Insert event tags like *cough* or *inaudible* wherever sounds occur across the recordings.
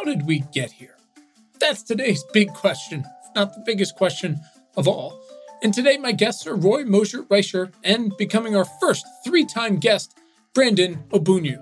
how did we get here? That's today's big question, if not the biggest question of all. And today, my guests are Roy Mosher Reicher and becoming our first three time guest, Brandon Obunwu.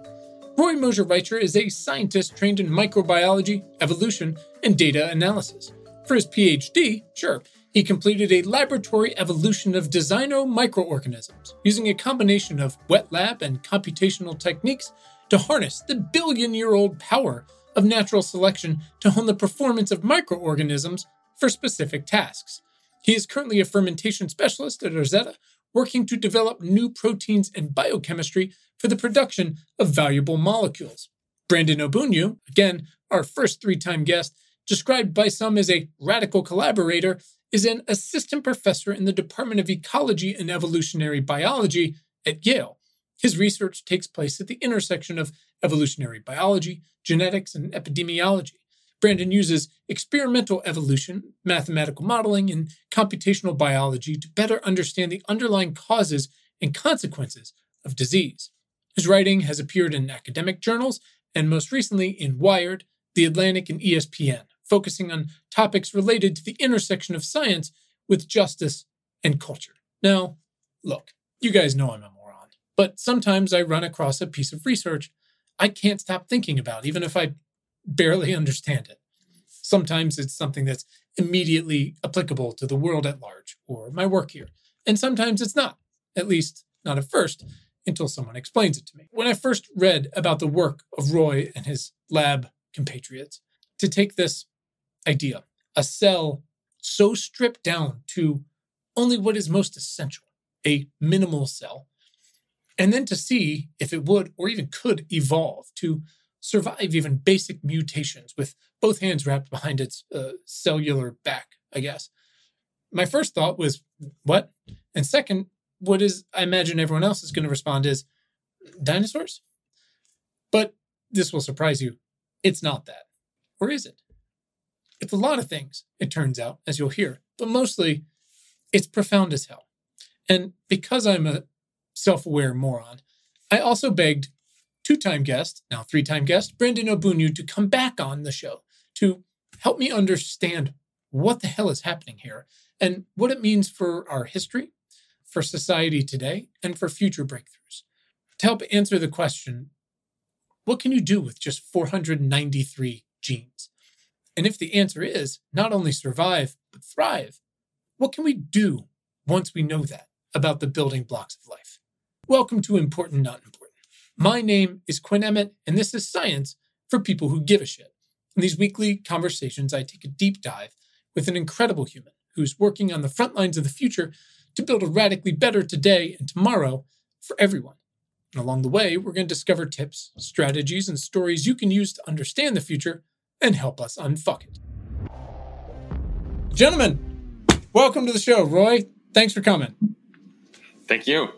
Roy Mosher Reicher is a scientist trained in microbiology, evolution, and data analysis. For his PhD, sure, he completed a laboratory evolution of designo microorganisms using a combination of wet lab and computational techniques to harness the billion year old power of natural selection to hone the performance of microorganisms for specific tasks. He is currently a fermentation specialist at Rosetta, working to develop new proteins and biochemistry for the production of valuable molecules. Brandon Obunwu, again, our first three time guest, described by some as a radical collaborator, is an assistant professor in the Department of Ecology and Evolutionary Biology at Yale. His research takes place at the intersection of evolutionary biology, genetics, and epidemiology. Brandon uses experimental evolution, mathematical modeling, and computational biology to better understand the underlying causes and consequences of disease. His writing has appeared in academic journals and most recently in Wired, The Atlantic, and ESPN, focusing on topics related to the intersection of science with justice and culture. Now, look, you guys know I'm a but sometimes I run across a piece of research I can't stop thinking about, even if I barely understand it. Sometimes it's something that's immediately applicable to the world at large or my work here. And sometimes it's not, at least not at first, until someone explains it to me. When I first read about the work of Roy and his lab compatriots, to take this idea, a cell so stripped down to only what is most essential, a minimal cell, and then to see if it would or even could evolve to survive even basic mutations with both hands wrapped behind its uh, cellular back, I guess. My first thought was, what? And second, what is, I imagine everyone else is going to respond is, dinosaurs? But this will surprise you. It's not that. Or is it? It's a lot of things, it turns out, as you'll hear, but mostly it's profound as hell. And because I'm a self aware moron, I also begged two time guest, now three time guest, Brandon Obunwu, to come back on the show to help me understand what the hell is happening here and what it means for our history, for society today, and for future breakthroughs. To help answer the question, what can you do with just 493 genes? And if the answer is not only survive, but thrive, what can we do once we know that about the building blocks of life? Welcome to Important Not Important. My name is Quinn Emmett, and this is Science for People Who Give a Shit. In these weekly conversations, I take a deep dive with an incredible human who's working on the front lines of the future to build a radically better today and tomorrow for everyone. And along the way, we're going to discover tips, strategies, and stories you can use to understand the future and help us unfuck it. Gentlemen, welcome to the show. Roy, thanks for coming. Thank you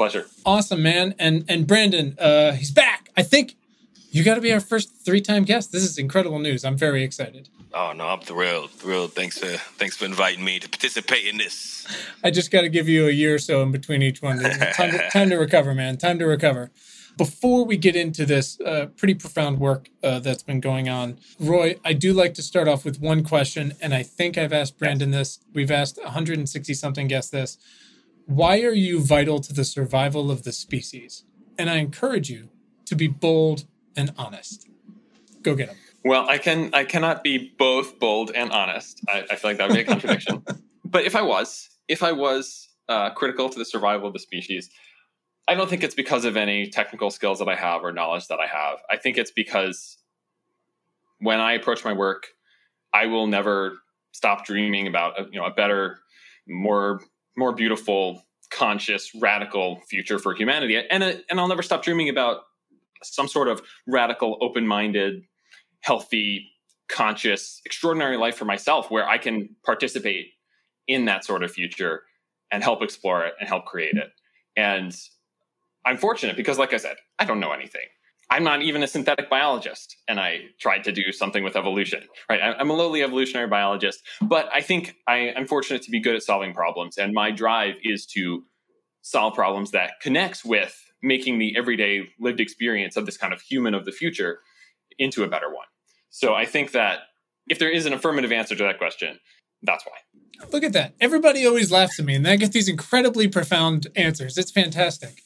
pleasure. Awesome, man. And and Brandon, uh, he's back. I think you got to be our first three-time guest. This is incredible news. I'm very excited. Oh no, I'm thrilled. Thrilled. Thanks for thanks for inviting me to participate in this. I just got to give you a year or so in between each one. Time to, *laughs* time to recover, man. Time to recover. Before we get into this uh, pretty profound work uh, that's been going on, Roy, I do like to start off with one question, and I think I've asked Brandon this. We've asked 160 something guests this. Why are you vital to the survival of the species? And I encourage you to be bold and honest. Go get them. Well, I can I cannot be both bold and honest. I, I feel like that would be a contradiction. *laughs* but if I was, if I was uh, critical to the survival of the species, I don't think it's because of any technical skills that I have or knowledge that I have. I think it's because when I approach my work, I will never stop dreaming about a, you know a better, more more beautiful, conscious, radical future for humanity. And uh, and I'll never stop dreaming about some sort of radical, open-minded, healthy, conscious, extraordinary life for myself where I can participate in that sort of future and help explore it and help create it. And I'm fortunate because like I said, I don't know anything. I'm not even a synthetic biologist, and I tried to do something with evolution. Right? I'm a lowly evolutionary biologist, but I think I, am fortunate to be good at solving problems, and my drive is to solve problems that connects with making the everyday lived experience of this kind of human of the future into a better one. So I think that if there is an affirmative answer to that question, that's why. Look at that. Everybody always laughs at me, and then I get these incredibly profound answers. It's fantastic.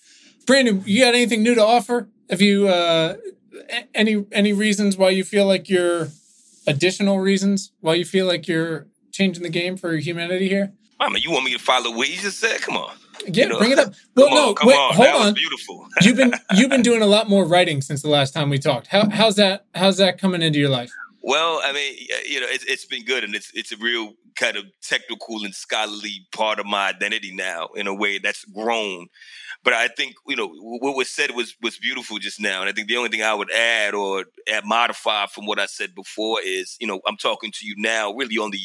Brandon, you got anything new to offer? Have you uh, any any reasons why you feel like you're additional reasons why you feel like you're changing the game for humanity here? I mean, you want me to follow what you just said? Come on. Yeah, you know? bring it up. *laughs* Well, no, on, come wait, on. hold that on. beautiful. *laughs* you've been you've been doing a lot more writing since the last time we talked. How, how's that? How's that coming into your life? Well, I mean, you know, it's, it's been good, and it's it's a real kind of technical and scholarly part of my identity now, in a way that's grown. But I think you know what was said was was beautiful just now, and I think the only thing I would add or add, modify from what I said before is, you know, I'm talking to you now really on the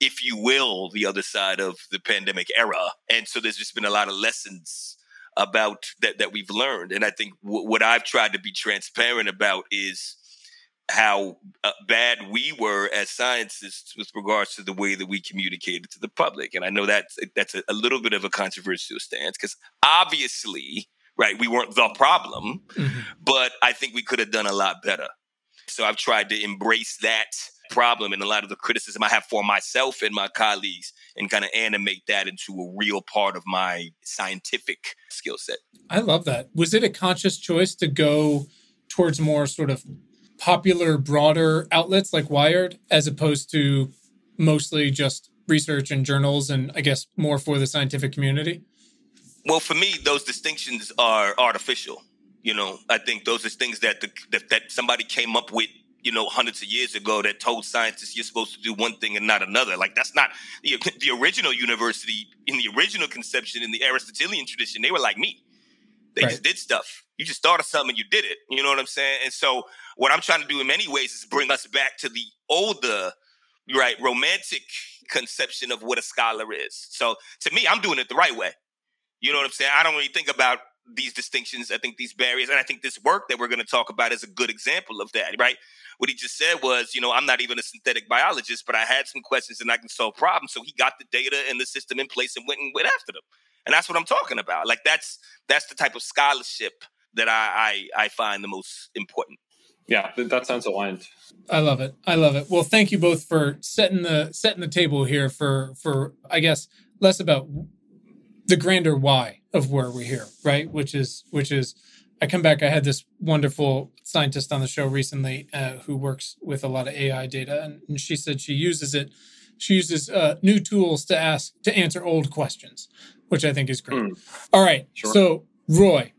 if you will, the other side of the pandemic era. And so there's just been a lot of lessons about that that we've learned. And I think w- what I've tried to be transparent about is how uh, bad we were as scientists with regards to the way that we communicated to the public. And I know that's that's a, a little bit of a controversial stance because obviously, right, we weren't the problem, mm-hmm. but I think we could have done a lot better. So I've tried to embrace that problem and a lot of the criticism I have for myself and my colleagues and kind of animate that into a real part of my scientific skill set. I love that. Was it a conscious choice to go towards more sort of popular, broader outlets like Wired as opposed to mostly just research and journals and I guess more for the scientific community? Well, for me, those distinctions are artificial. You know, I think those are things that the, that, that somebody came up with you know, hundreds of years ago that told scientists you're supposed to do one thing and not another. Like that's not the, the original university in the original conception in the Aristotelian tradition. They were like me. They right. just did stuff. You just thought of something and you did it. You know what I'm saying? And so what I'm trying to do in many ways is bring us back to the older, right, romantic conception of what a scholar is. So to me, I'm doing it the right way. You know what I'm saying? I don't really think about these distinctions. I think these barriers, and I think this work that we're going to talk about is a good example of that, right? What he just said was, you know, I'm not even a synthetic biologist, but I had some questions and I can solve problems. So he got the data and the system in place and went and went after them. And that's what I'm talking about. Like that's that's the type of scholarship that I I, I find the most important. Yeah, that sounds aligned. I love it. I love it. Well, thank you both for setting the setting the table here for for I guess less about the grander why of where we're here, right? Which is which is I come back. I had this wonderful scientist on the show recently uh, who works with a lot of AI data, and, and she said she uses it. She uses uh, new tools to ask to answer old questions, which I think is great. Mm. All right, sure. so Roy,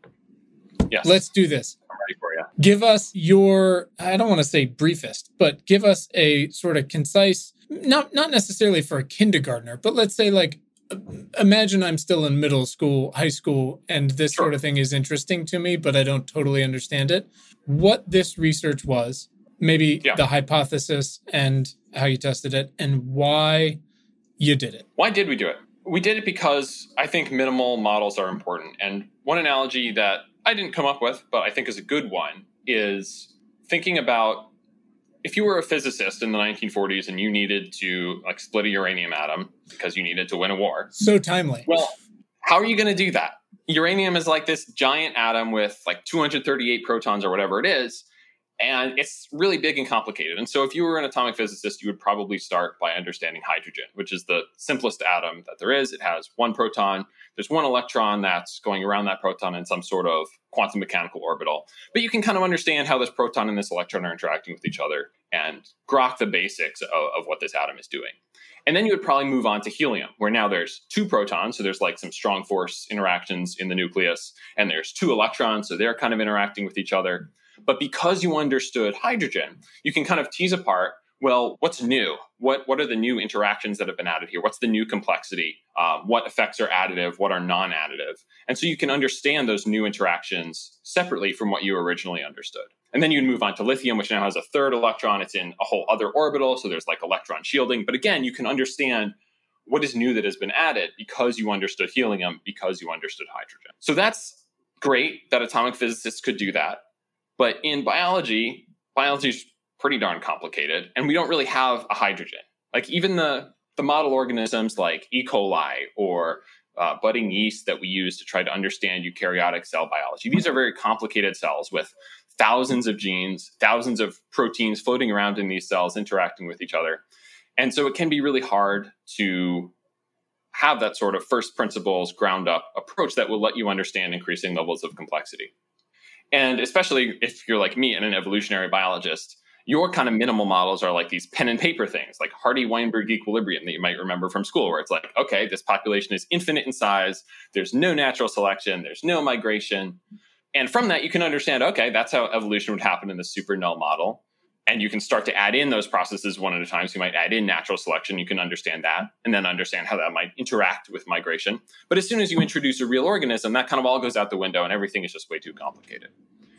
yes, let's do this. I'm ready for you. Give us your I don't want to say briefest, but give us a sort of concise, not not necessarily for a kindergartner, but let's say like imagine I'm still in middle school, high school, and this sure. sort of thing is interesting to me, but I don't totally understand it. What this research was, maybe yeah. the hypothesis and how you tested it, and why you did it. Why did we do it? We did it because I think minimal models are important. And one analogy that I didn't come up with, but I think is a good one, is thinking about if you were a physicist in the 1940s and you needed to like split a uranium atom because you needed to win a war. So timely. Well how are you going to do that? Uranium is like this giant atom with like 238 protons or whatever it is and it's really big and complicated and so if you were an atomic physicist you would probably start by understanding hydrogen which is the simplest atom that there is it has one proton there's one electron that's going around that proton in some sort of quantum mechanical orbital. But you can kind of understand how this proton and this electron are interacting with each other and grok the basics of, of what this atom is doing. And then you would probably move on to helium, where now there's two protons, so there's like some strong force interactions in the nucleus, and there's two electrons, so they're kind of interacting with each other. But because you understood hydrogen, you can kind of tease apart well, what's new? What what are the new interactions that have been added here? What's the new complexity? Uh, what effects are additive? What are non-additive? And so you can understand those new interactions separately from what you originally understood. And then you'd move on to lithium, which now has a third electron. It's in a whole other orbital, so there's like electron shielding. But again, you can understand what is new that has been added because you understood helium, because you understood hydrogen. So that's great that atomic physicists could do that. But in biology, biology is pretty darn complicated, and we don't really have a hydrogen. Like even the the model organisms like E. coli or uh, budding yeast that we use to try to understand eukaryotic cell biology. These are very complicated cells with thousands of genes, thousands of proteins floating around in these cells interacting with each other. And so it can be really hard to have that sort of first principles ground up approach that will let you understand increasing levels of complexity. And especially if you're like me and an evolutionary biologist, your kind of minimal models are like these pen and paper things, like Hardy Weinberg equilibrium that you might remember from school, where it's like, okay, this population is infinite in size, there's no natural selection, there's no migration. And from that, you can understand, okay, that's how evolution would happen in the super null model and you can start to add in those processes one at a time. So you might add in natural selection, you can understand that, and then understand how that might interact with migration. But as soon as you introduce a real organism, that kind of all goes out the window and everything is just way too complicated.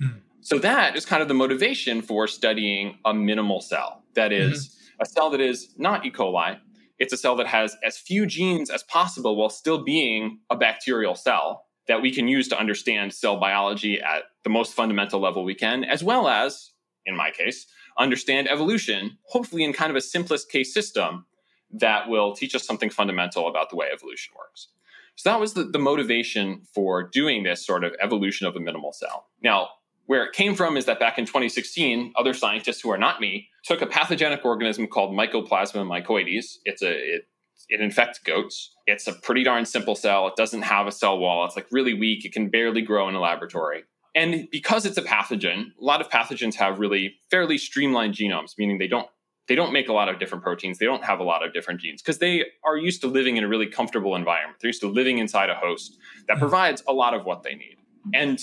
Hmm. So that is kind of the motivation for studying a minimal cell. That is mm-hmm. a cell that is not E. coli. It's a cell that has as few genes as possible while still being a bacterial cell that we can use to understand cell biology at the most fundamental level we can, as well as, in my case, understand evolution, hopefully in kind of a simplest case system that will teach us something fundamental about the way evolution works. So that was the, the motivation for doing this sort of evolution of a minimal cell. Now, where it came from is that back in 2016, other scientists who are not me took a pathogenic organism called Mycoplasma mycoides. It's a it, it infects goats. It's a pretty darn simple cell. It doesn't have a cell wall. It's like really weak. It can barely grow in a laboratory. And because it's a pathogen, a lot of pathogens have really fairly streamlined genomes, meaning they don't they don't make a lot of different proteins. They don't have a lot of different genes because they are used to living in a really comfortable environment. They're used to living inside a host that mm-hmm. provides a lot of what they need. And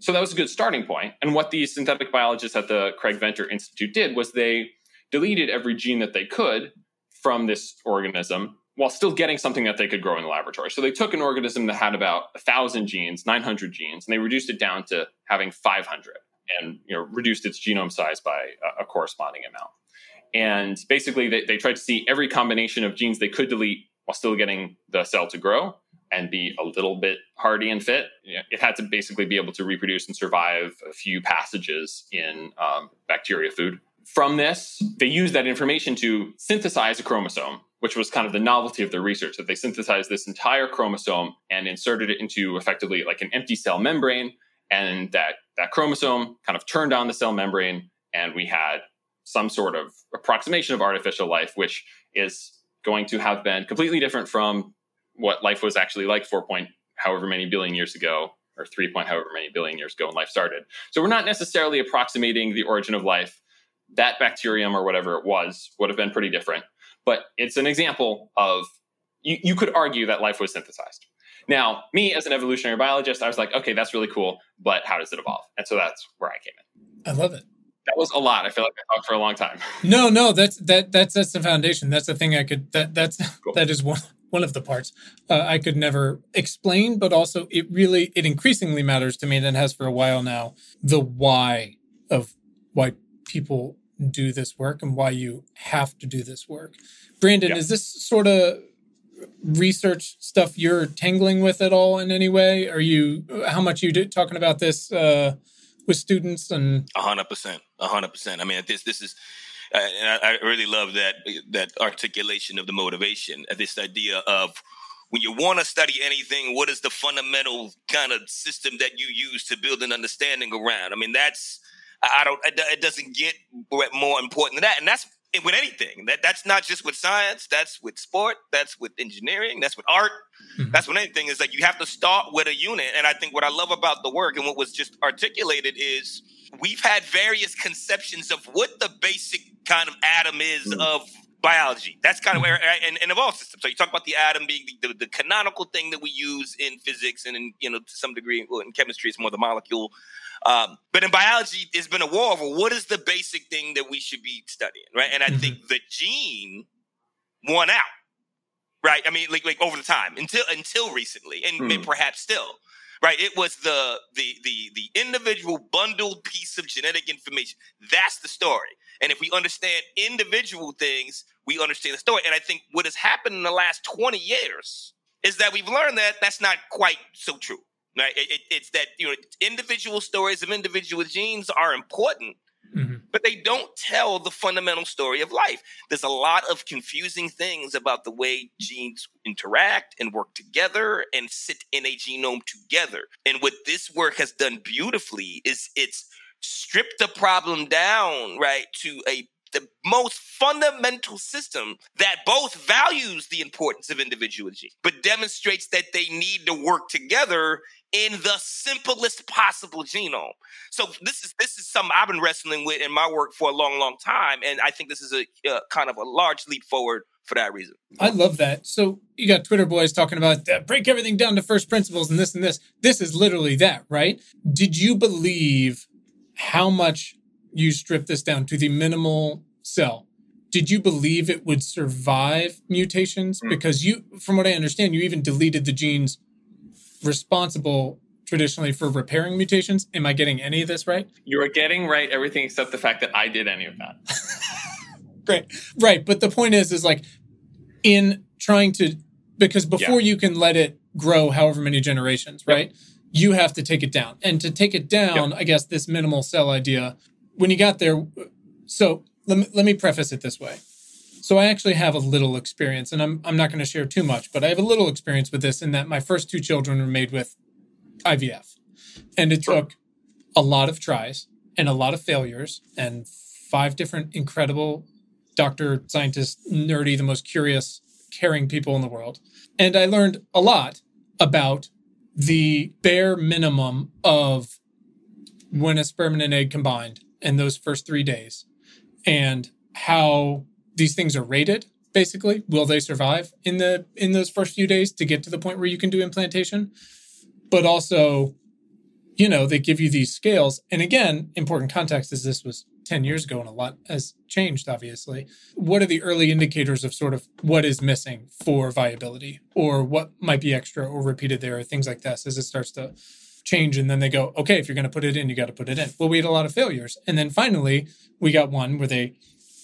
so that was a good starting point. And what the synthetic biologists at the Craig Venter Institute did was they deleted every gene that they could from this organism while still getting something that they could grow in the laboratory. So they took an organism that had about 1,000 genes, 900 genes, and they reduced it down to having 500 and you know, reduced its genome size by a, a corresponding amount. And basically, they, they tried to see every combination of genes they could delete while still getting the cell to grow and be a little bit hardy and fit. It had to basically be able to reproduce and survive a few passages in um, bacteria food. From this, they used that information to synthesize a chromosome which was kind of the novelty of their research that they synthesized this entire chromosome and inserted it into effectively like an empty cell membrane and that that chromosome kind of turned on the cell membrane and we had some sort of approximation of artificial life which is going to have been completely different from what life was actually like 4 point however many billion years ago or 3 point however many billion years ago when life started. So we're not necessarily approximating the origin of life. That bacterium or whatever it was would have been pretty different but it's an example of you, you could argue that life was synthesized. Now, me as an evolutionary biologist, I was like, okay, that's really cool, but how does it evolve? And so that's where I came in. I love it. That was a lot. I feel like I talked for a long time. *laughs* No, no, that's that that's that's the foundation. That's the thing I could that that's cool. that is one one of the parts uh, I could never explain, but also it really it increasingly matters to me and has for a while now the why of why people do this work and why you have to do this work. Brandon, is this sort of research stuff you're tangling with at all in any way? Are you how much you did talking about this uh, with students and a hundred percent, a hundred percent. I mean, this this is. I, I really love that that articulation of the motivation, this idea of when you want to study anything, what is the fundamental kind of system that you use to build an understanding around? I mean, that's I don't. It doesn't get more important than that, and that's with anything. That that's not just with science. That's with sport. That's with engineering. That's with art. Mm-hmm. That's with anything. Is like you have to start with a unit. And I think what I love about the work and what was just articulated is we've had various conceptions of what the basic kind of atom is mm-hmm. of biology. That's kind of where, mm-hmm. and, and of all systems. So you talk about the atom being the, the, the, canonical thing that we use in physics and in, you know, to some degree, in chemistry, it's more the molecule. Um, but in biology, it's been a war over what is the basic thing that we should be studying, right? And I mm-hmm. think the gene won out, right? I mean, like like over the time until until recently, and mm. perhaps still, right? It was the the the the individual bundled piece of genetic information. That's the story. And if we understand individual things, we understand the story. And I think what has happened in the last twenty years is that we've learned that that's not quite so true. Right? It, it, it's that you know individual stories of individual genes are important, mm-hmm. but they don't tell the fundamental story of life. There's a lot of confusing things about the way genes interact and work together and sit in a genome together. And what this work has done beautifully is it's stripped the problem down, right, to a the most fundamental system that both values the importance of individuality, but demonstrates that they need to work together in the simplest possible genome. So this is this is something I've been wrestling with in my work for a long, long time, and I think this is a uh, kind of a large leap forward for that reason. I love that. So you got Twitter boys talking about uh, break everything down to first principles and this and this. This is literally that, right? Did you believe how much you strip this down to the minimal cell? Did you believe it would survive mutations? Mm. Because you, from what I understand, you even deleted the genes responsible traditionally for repairing mutations. Am I getting any of this right? You are getting right everything except the fact that I did any of that. *laughs* Great. Right. But the point is, is like in trying to, because before yeah. you can let it grow however many generations, right? Yep. You have to take it down. And to take it down, yep. I guess this minimal cell idea, when you got there, so let me, let me preface it this way. So I actually have a little experience, and I'm I'm not going to share too much, but I have a little experience with this in that my first two children were made with IVF, and it sure. took a lot of tries and a lot of failures and five different incredible doctor, scientist, nerdy, the most curious, caring people in the world, and I learned a lot about the bare minimum of when a sperm and an egg combined in those first three days, and how these things are rated basically. Will they survive in the in those first few days to get to the point where you can do implantation? But also you know they give you these scales. And again important context is this was 10 years ago and a lot has changed obviously. What are the early indicators of sort of what is missing for viability or what might be extra or repeated there or things like this as it starts to change? And then they go okay if you're going to put it in you got to put it in. Well we had a lot of failures. And then finally we got one where they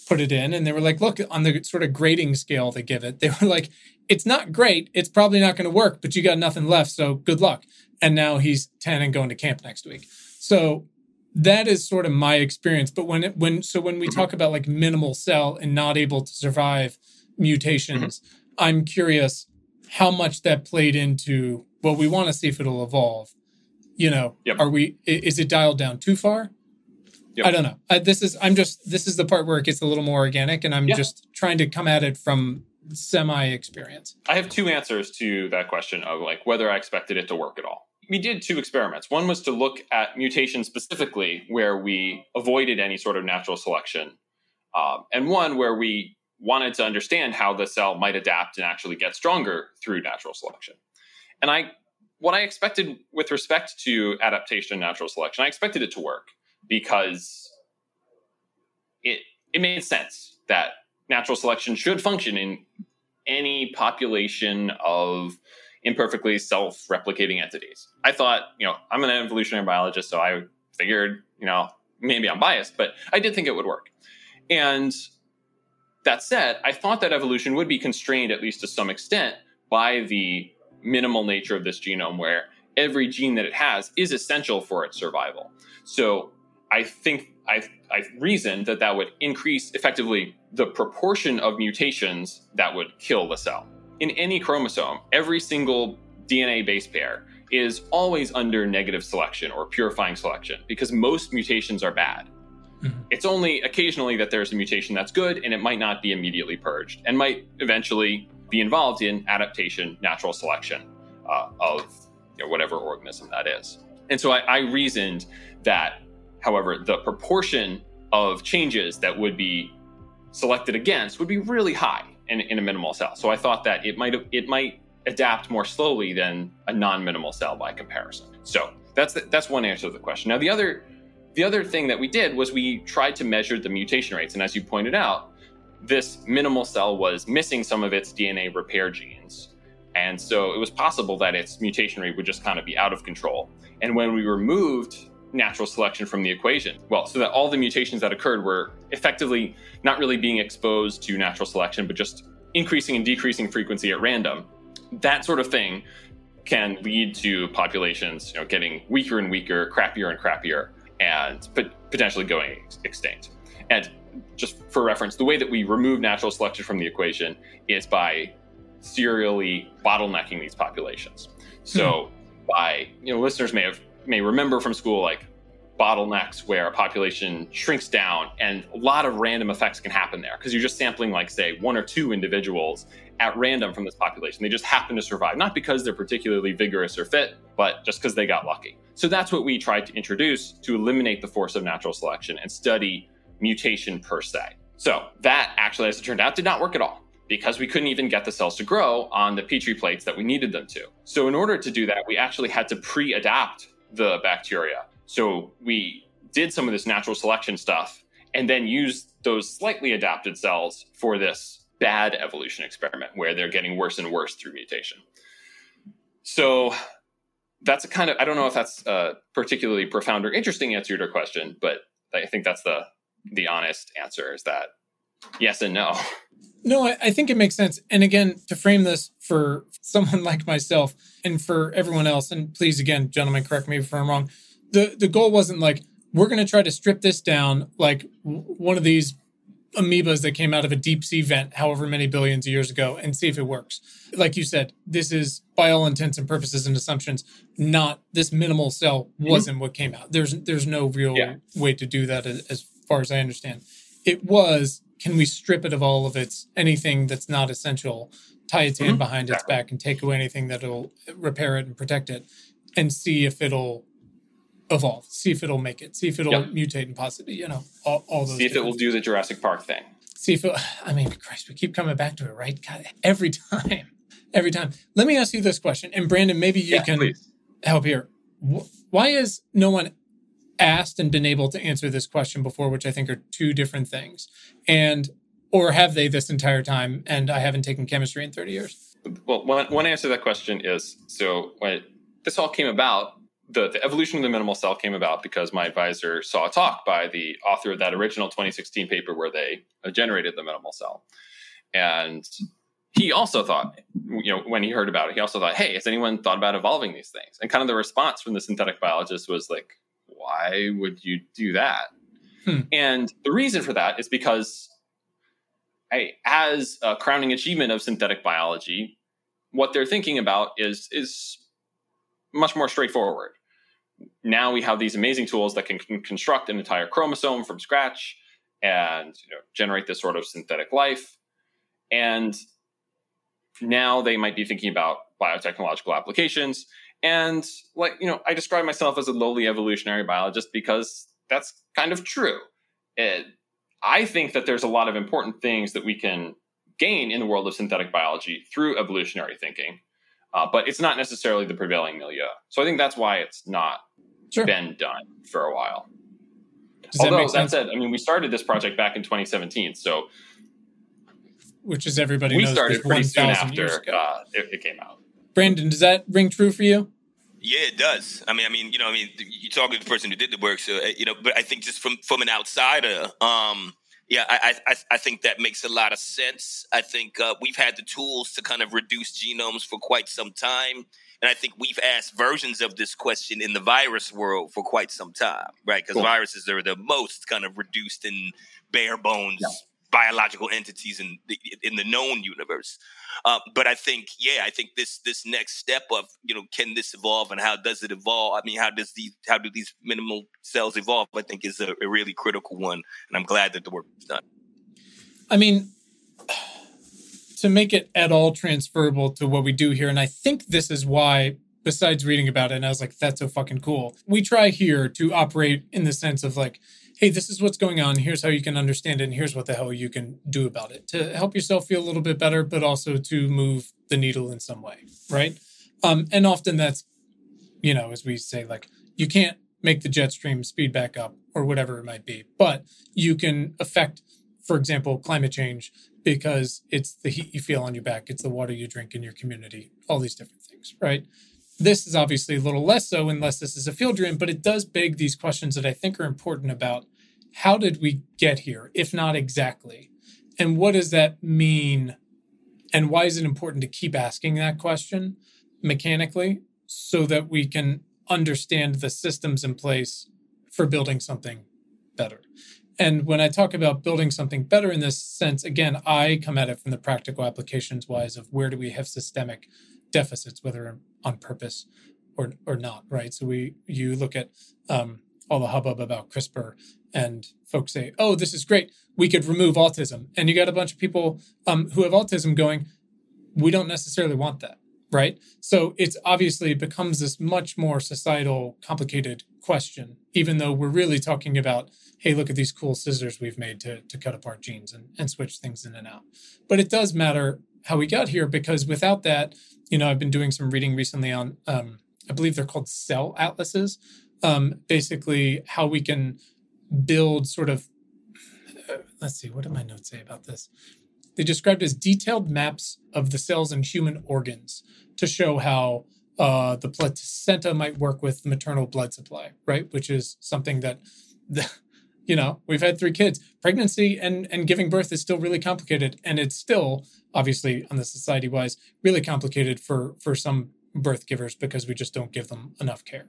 put it in and they were like, look, on the sort of grading scale they give it, they were like, it's not great. It's probably not going to work, but you got nothing left. So good luck. And now he's 10 and going to camp next week. So that is sort of my experience. But when it, when, so when we talk about like minimal cell and not able to survive mutations, mm-hmm. I'm curious how much that played into, well, we want to see if it'll evolve. You know, yep. are we, is it dialed down too far? Yep. I don't know. I, this is I'm just this is the part where it gets a little more organic, and I'm yeah. just trying to come at it from semi experience. I have two answers to that question of like whether I expected it to work at all. We did two experiments. One was to look at mutations specifically where we avoided any sort of natural selection, um, and one where we wanted to understand how the cell might adapt and actually get stronger through natural selection. And I, what I expected with respect to adaptation and natural selection, I expected it to work because it it made sense that natural selection should function in any population of imperfectly self-replicating entities. I thought, you know, I'm an evolutionary biologist, so I figured, you know, maybe I'm biased, but I did think it would work. And that said, I thought that evolution would be constrained, at least to some extent, by the minimal nature of this genome, where every gene that it has is essential for its survival. So I think I I reasoned that that would increase effectively the proportion of mutations that would kill the cell. In any chromosome, every single DNA base pair is always under negative selection or purifying selection because most mutations are bad. Mm-hmm. It's only occasionally that there's a mutation that's good and it might not be immediately purged and might eventually be involved in adaptation, natural selection uh, of you know, whatever organism that is. And so I, I reasoned that However, the proportion of changes that would be selected against would be really high in, in a minimal cell. So I thought that it might it might adapt more slowly than a non-minimal cell by comparison. So that's the, that's one answer to the question. Now the other the other thing that we did was we tried to measure the mutation rates, and as you pointed out, this minimal cell was missing some of its DNA repair genes. And so it was possible that its mutation rate would just kind of be out of control. And when we removed natural selection from the equation. Well, so that all the mutations that occurred were effectively not really being exposed to natural selection, but just increasing and decreasing frequency at random. That sort of thing can lead to populations, you know, getting weaker and weaker, crappier and crappier, and potentially going extinct. And just for reference, the way that we remove natural selection from the equation is by serially bottlenecking these populations. So, hmm. by you know, listeners may have may remember from school, like bottlenecks where a population shrinks down and a lot of random effects can happen there because you're just sampling like say one or two individuals at random from this population. They just happen to survive not because they're particularly vigorous or fit but just because they got lucky. So that's what we tried to introduce to eliminate the force of natural selection and study mutation per se. So that actually as it turned out did not work at all because we couldn't even get the cells to grow on the petri plates that we needed them to. So in order to do that we actually had to pre-adapt the bacteria so we did some of this natural selection stuff and then used those slightly adapted cells for this bad evolution experiment where they're getting worse and worse through mutation. So that's a kind of I don't know if that's a particularly profound or interesting answer to your question, but I think that's the the honest answer is that yes and no. *laughs* No, I, I think it makes sense. And again, to frame this for someone *laughs* like myself and for everyone else, and please again, gentlemen, correct me if I'm wrong the the goal wasn't like we're going to try to strip this down like one of these amoebas that came out of a deep sea vent however many billions of years ago and see if it works like you said this is by all intents and purposes and assumptions not this minimal cell mm-hmm. wasn't mm-hmm. what came out there's there's no real yeah. way to do that as, as far as i understand it was can we strip it of all of its anything that's not essential tie its hand mm-hmm. behind its back and take away anything that'll repair it and protect it and see if it'll evolve, see if it'll make it, see if it'll yep. mutate and possibly, you know, all, all those. See if it will do the Jurassic Park thing. See if it, *sighs* I mean, Christ, we keep coming back to it, right? God, every time, *laughs* every time. Let me ask you this question, and Brandon, maybe you yeah, can please. help here. Why is no one asked and been able to answer this question before, which I think are two different things, and or have they this entire time? And I haven't taken chemistry in thirty years. Well, one, one answer to that question is so when this all came about the, the evolution of the minimal cell came about because my advisor saw a talk by the author of that original 2016 paper where they uh, generated the minimal cell. And he also thought, you know, when he heard about it, he also thought, hey, has anyone thought about evolving these things? And kind of the response from the synthetic biologist was like, why would you do that? Hmm. And the reason for that is because I, as a crowning achievement of synthetic biology, what they're thinking about is is much more straightforward. Now we have these amazing tools that can, can construct an entire chromosome from scratch and you know, generate this sort of synthetic life. And now they might be thinking about biotechnological applications. And like, you know, I describe myself as a lowly evolutionary biologist because that's kind of true. It, I think that there's a lot of important things that we can gain in the world of synthetic biology through evolutionary thinking uh, but it's not necessarily the prevailing milieu. So I think that's why it's not sure. been done for a while. Does Although that, that, said, I mean, we started this project back in 2017, so which is everybody we knows started pretty soon after uh, it, it, came out. Brandon, does that ring true for you? Yeah, it does. I mean, I mean, you know, I mean, you talk to the person who did the work, so uh, you know, but I think just from from an outsider, um, yeah, I, I, I think that makes a lot of sense. I think uh, we've had the tools to kind of reduce genomes for quite some time. And I think we've asked versions of this question in the virus world for quite some time, right? Because cool. viruses are the most kind of reduced and bare bones yeah biological entities in the, in the known universe. Uh, but I think, yeah, I think this this next step of you know, can this evolve and how does it evolve? I mean, how does these how do these minimal cells evolve? I think is a, a really critical one, and I'm glad that the work is done. I mean. *sighs* To make it at all transferable to what we do here, and I think this is why besides reading about it and I was like, that's so fucking cool. We try here to operate in the sense of like, hey, this is what's going on. Here's how you can understand it. And here's what the hell you can do about it to help yourself feel a little bit better, but also to move the needle in some way. Right. Um, and often that's, you know, as we say, like, you can't make the jet stream speed back up or whatever it might be, but you can affect, for example, climate change because it's the heat you feel on your back, it's the water you drink in your community, all these different things. Right. This is obviously a little less so unless this is a field dream, but it does beg these questions that I think are important about how did we get here, if not exactly? And what does that mean? And why is it important to keep asking that question mechanically so that we can understand the systems in place for building something better? And when I talk about building something better in this sense, again, I come at it from the practical applications wise of where do we have systemic deficits, whether on purpose or or not, right? So we you look at um, all the hubbub about CRISPR and folks say, "Oh, this is great. We could remove autism." And you got a bunch of people um, who have autism going, "We don't necessarily want that." Right? So it's obviously becomes this much more societal complicated question even though we're really talking about hey, look at these cool scissors we've made to, to cut apart genes and, and switch things in and out. But it does matter how we got here because without that, you know, I've been doing some reading recently on, um, I believe they're called cell atlases, um, basically how we can build sort of, uh, let's see, what did my notes say about this? They described as detailed maps of the cells in human organs to show how uh, the placenta might work with maternal blood supply, right? Which is something that *laughs* the, you know we've had three kids. Pregnancy and and giving birth is still really complicated and it's still obviously on the society wise really complicated for for some birth givers because we just don't give them enough care.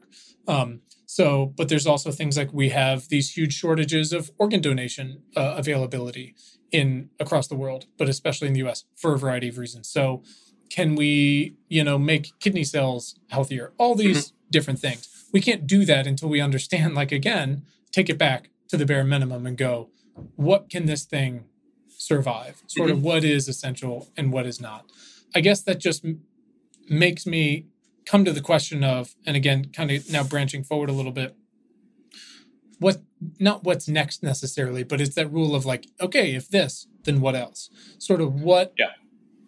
Um, so but there's also things like we have these huge shortages of organ donation uh, availability in across the world but especially in the us for a variety of reasons. So can we you know make kidney cells healthier? All these mm-hmm. different things. We can't do that until we understand like again take it back to the bare minimum and go, what can this thing survive? Sort mm-hmm. of what is essential and what is not. I guess that just m- makes me come to the question of, and again, kind of now branching forward a little bit, what not what's next necessarily, but it's that rule of like, okay, if this, then what else? Sort of what yeah.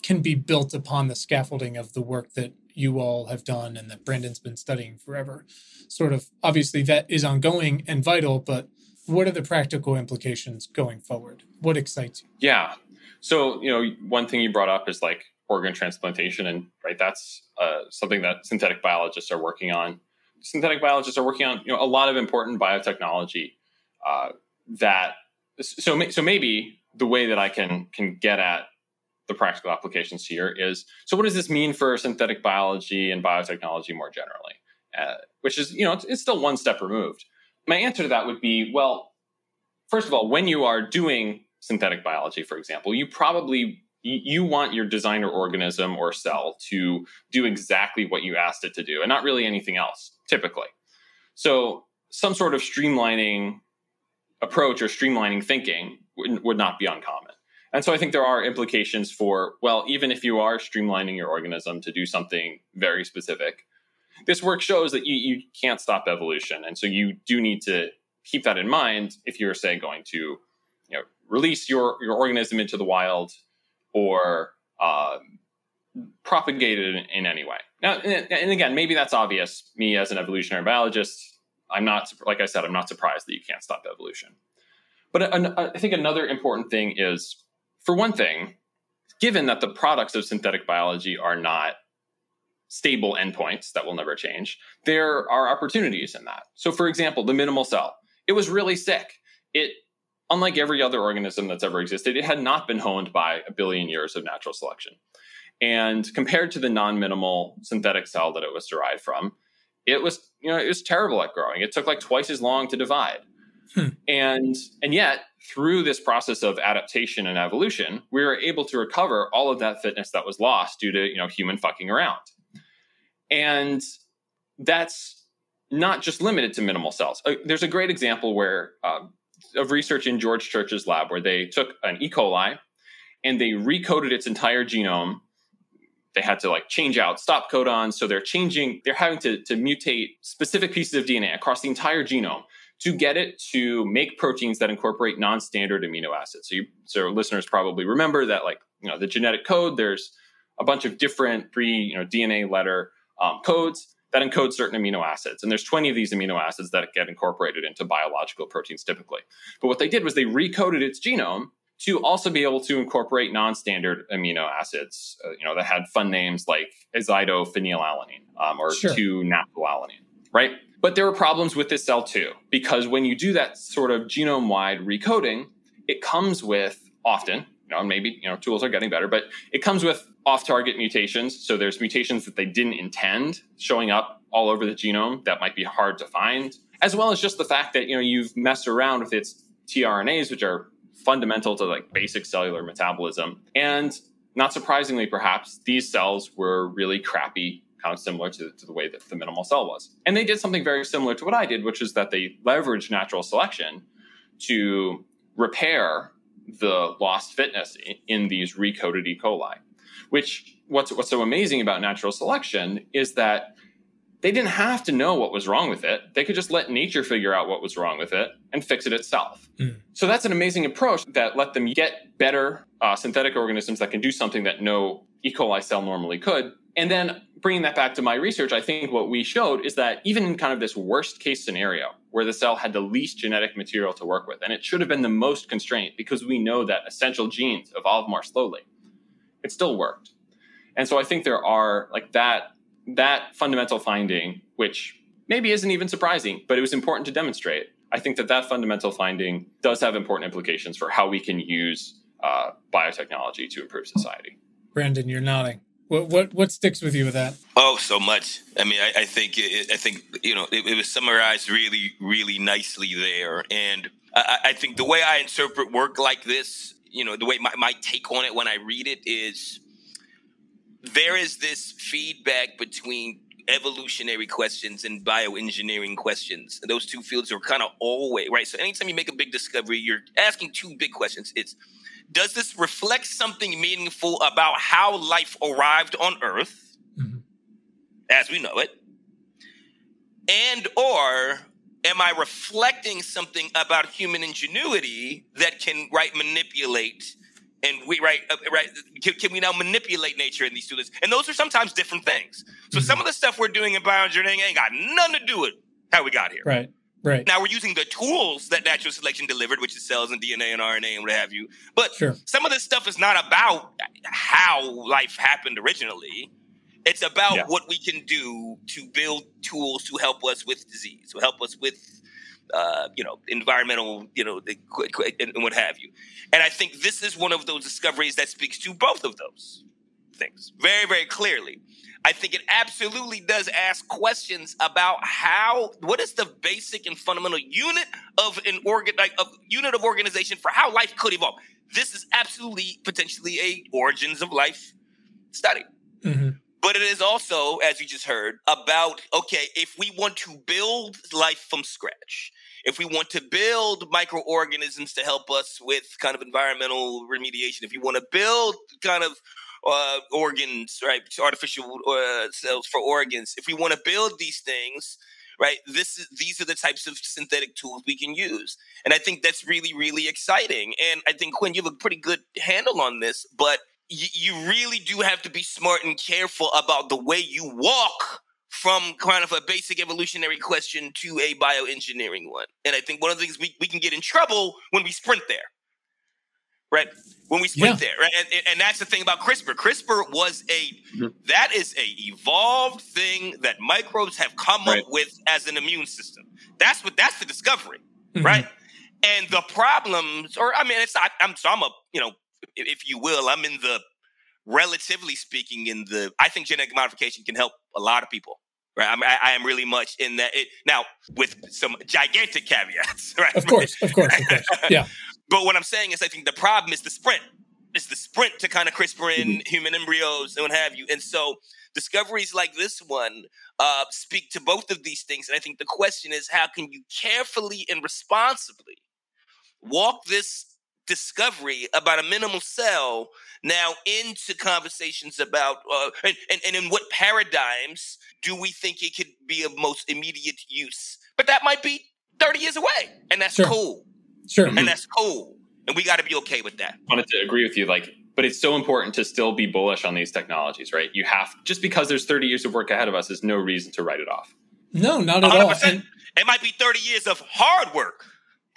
can be built upon the scaffolding of the work that you all have done and that Brandon's been studying forever. Sort of obviously that is ongoing and vital, but what are the practical implications going forward? What excites you? Yeah. So, you know, one thing you brought up is like organ transplantation, and right, that's uh, something that synthetic biologists are working on. Synthetic biologists are working on, you know, a lot of important biotechnology uh, that. So, so maybe the way that I can can get at the practical applications here is so what does this mean for synthetic biology and biotechnology more generally? Uh, which is, you know, it's, it's still one step removed my answer to that would be well, first of all, when you are doing synthetic biology, for example, you probably you want your designer organism or cell to do exactly what you asked it to do and not really anything else typically. So some sort of streamlining approach or streamlining thinking would, not be uncommon. And so i think there are implications for well even if you are streamlining your organism to do something very specific this work shows that you, you can't stop evolution. And so you do need to keep that in mind if you're, say, going to you know, release your, your organism into the wild or uh, propagate it in, in, any way. Now, and, and again, maybe that's obvious. Me as an evolutionary biologist, I'm not, like I said, I'm not surprised that you can't stop evolution. But I think another important thing is, for one thing, given that the products of synthetic biology are not stable endpoints that will never change, there are opportunities in that. So, for example, the minimal cell, it was really sick. It, unlike every other organism that's ever existed, it had not been honed by a billion years of natural selection. And compared to the non minimal synthetic cell that it was derived from, it was, you know, it was terrible at growing. It took like twice as long to divide. Hmm. And and yet, through this process of adaptation and evolution, we were able to recover all of that fitness that was lost due to you know human fucking around. And that's not just limited to minimal cells. Uh, there's a great example where uh, of research in George Church's lab where they took an E. coli and they recoded its entire genome. They had to like change out stop codons, so they're changing. They're having to, to mutate specific pieces of DNA across the entire genome to get it to make proteins that incorporate non-standard amino acids. So, you, so listeners probably remember that, like you know, the genetic code. There's a bunch of different pre you know DNA letter um, codes that encode certain amino acids. And there's 20 of these amino acids that get incorporated into biological proteins typically. But what they did was they recoded its genome to also be able to incorporate non-standard amino acids, uh, you know, that had fun names like azidophenylalanine um, or sure. 2-naphthylalanine, right? But there were problems with this cell too, because when you do that sort of genome-wide recoding, it comes with often, you know, maybe you know tools are getting better, but it comes with off-target mutations. So there's mutations that they didn't intend showing up all over the genome that might be hard to find, as well as just the fact that you know you've messed around with its tRNAs, which are fundamental to like basic cellular metabolism. And not surprisingly, perhaps these cells were really crappy kind of similar to, to the way that the minimal cell was. And they did something very similar to what I did, which is that they leveraged natural selection to repair the lost fitness in, in these recoded E. coli. Which what's what's so amazing about natural selection is that they didn't have to know what was wrong with it. They could just let nature figure out what was wrong with it and fix it itself. Mm. So that's an amazing approach that let them get better uh, synthetic organisms that can do something that no E. coli cell normally could. And then bringing that back to my research, I think what we showed is that even in kind of this worst case scenario where the cell had the least genetic material to work with, and it should have been the most constrained because we know that essential genes evolve more slowly, it still worked. And so I think there are like that that fundamental finding, which maybe isn't even surprising, but it was important to demonstrate. I think that that fundamental finding does have important implications for how we can use uh, biotechnology to improve society. Brandon, you're nodding. What what what sticks with you with that? Oh, so much. I mean, I, I think it, I think you know it, it, was summarized really really nicely there, and I, I, think the way I interpret work like this, you know, the way my, my take on it when I read it is there is this feedback between evolutionary questions and bioengineering questions. Those two fields are kind of always right. So anytime you make a big discovery, you're asking two big questions. It's does this reflect something meaningful about how life arrived on Earth, mm-hmm. as we know it? And or am I reflecting something about human ingenuity that can right manipulate and we right uh, right can, can, we now manipulate nature in these two things and those are sometimes different things so mm-hmm. some of the stuff we're doing in bioengineering ain't got nothing to do with how we got here right right now we're using the tools that natural selection delivered which is cells and dna and rna and what have you but sure. some of this stuff is not about how life happened originally it's about yeah. what we can do to build tools to help us with disease to help us with uh, you know, environmental, you know, and what have you. And I think this is one of those discoveries that speaks to both of those things very, very clearly. I think it absolutely does ask questions about how what is the basic and fundamental unit of an organ like a unit of organization for how life could evolve. This is absolutely potentially a origins of life study. Mm-hmm. But it is also, as you just heard, about okay, if we want to build life from scratch, if we want to build microorganisms to help us with kind of environmental remediation, if you want to build kind of uh, organs, right, artificial uh, cells for organs, if we want to build these things, right, this is these are the types of synthetic tools we can use, and I think that's really really exciting. And I think Quinn, you have a pretty good handle on this, but you really do have to be smart and careful about the way you walk from kind of a basic evolutionary question to a bioengineering one. And I think one of the things we, we can get in trouble when we sprint there, right? When we yeah. there, right? And, and, that's the thing about CRISPR. CRISPR was a, mm-hmm. that is a evolved thing that microbes have come right. up with as an immune system. That's what, that's the discovery, mm-hmm. right? And the problems, or I mean, it's not, I'm, so I'm a, you know, if you will, I'm in the relatively speaking in the I think genetic modification can help a lot of people. Right, I'm, I, I am really much in that. It, now, with some gigantic caveats, *laughs* right? Of course, of course, of course. *laughs* Yeah. But what I'm saying is, I think the problem is the sprint. It's the sprint to kind of CRISPR in mm-hmm. human embryos and what have you. And so, discoveries like this one uh, speak to both of these things. And I think the question is, how can you carefully and responsibly walk this discovery about a minimal cell now into conversations about uh, and, and, and in what paradigms do we think it could be of most immediate use but that might be 30 years away and that's sure. cool sure and that's cool and we got to be okay with that I wanted to agree with you like but it's so important to still be bullish on these technologies right you have just because there's 30 years of work ahead of us is no reason to write it off no not at 100%. all and- it might be 30 years of hard work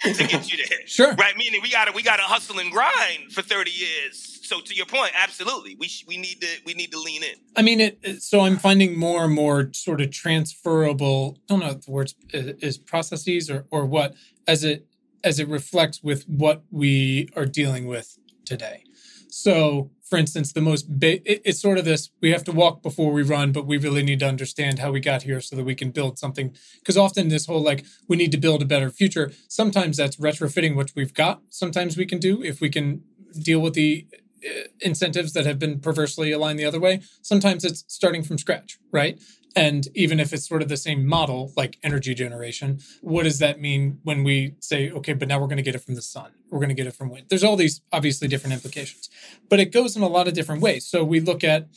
to get you there. *laughs* sure. Right. Meaning we gotta we gotta hustle and grind for 30 years. So to your point, absolutely. We sh- we need to we need to lean in. I mean it so I'm finding more and more sort of transferable, I don't know if the words is processes or or what as it as it reflects with what we are dealing with today. So for instance, the most it, it's sort of this we have to walk before we run, but we really need to understand how we got here so that we can build something. Because often this whole like we need to build a better future, sometimes that's retrofitting what we've got. Sometimes we can do if we can deal with the uh, incentives that have been perversely aligned the other way. Sometimes it's starting from scratch, right? And even if it's sort of the same model, like energy generation, what does that mean when we say, okay, but now we're going to get it from the sun? We're going to get it from wind. There's all these obviously different implications, but it goes in a lot of different ways. So we look at,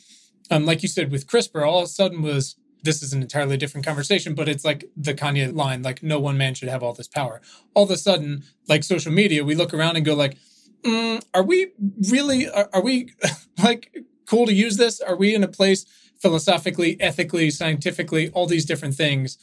um, like you said, with CRISPR, all of a sudden was this is an entirely different conversation, but it's like the Kanye line, like no one man should have all this power. All of a sudden, like social media, we look around and go like, mm, are we really, are, are we *laughs* like cool to use this? Are we in a place philosophically, ethically, scientifically, all these different things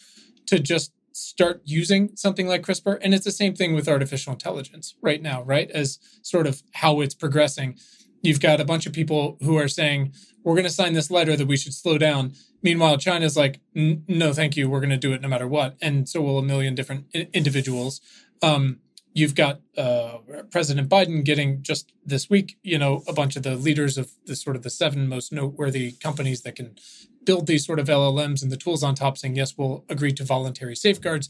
to just start using something like CRISPR? And it's the same thing with artificial intelligence right now, right? As sort of how it's progressing. You've got a bunch of people who are saying, we're going to sign this letter that we should slow down. Meanwhile, China's like, no, thank you. We're going to do it no matter what. And so will a million different individuals. Um, you've got uh, President Biden getting just this week, you know, a bunch of the leaders of the sort of the seven most noteworthy companies that can build these sort of LLMs and the tools on top saying, yes, we'll agree to voluntary safeguards.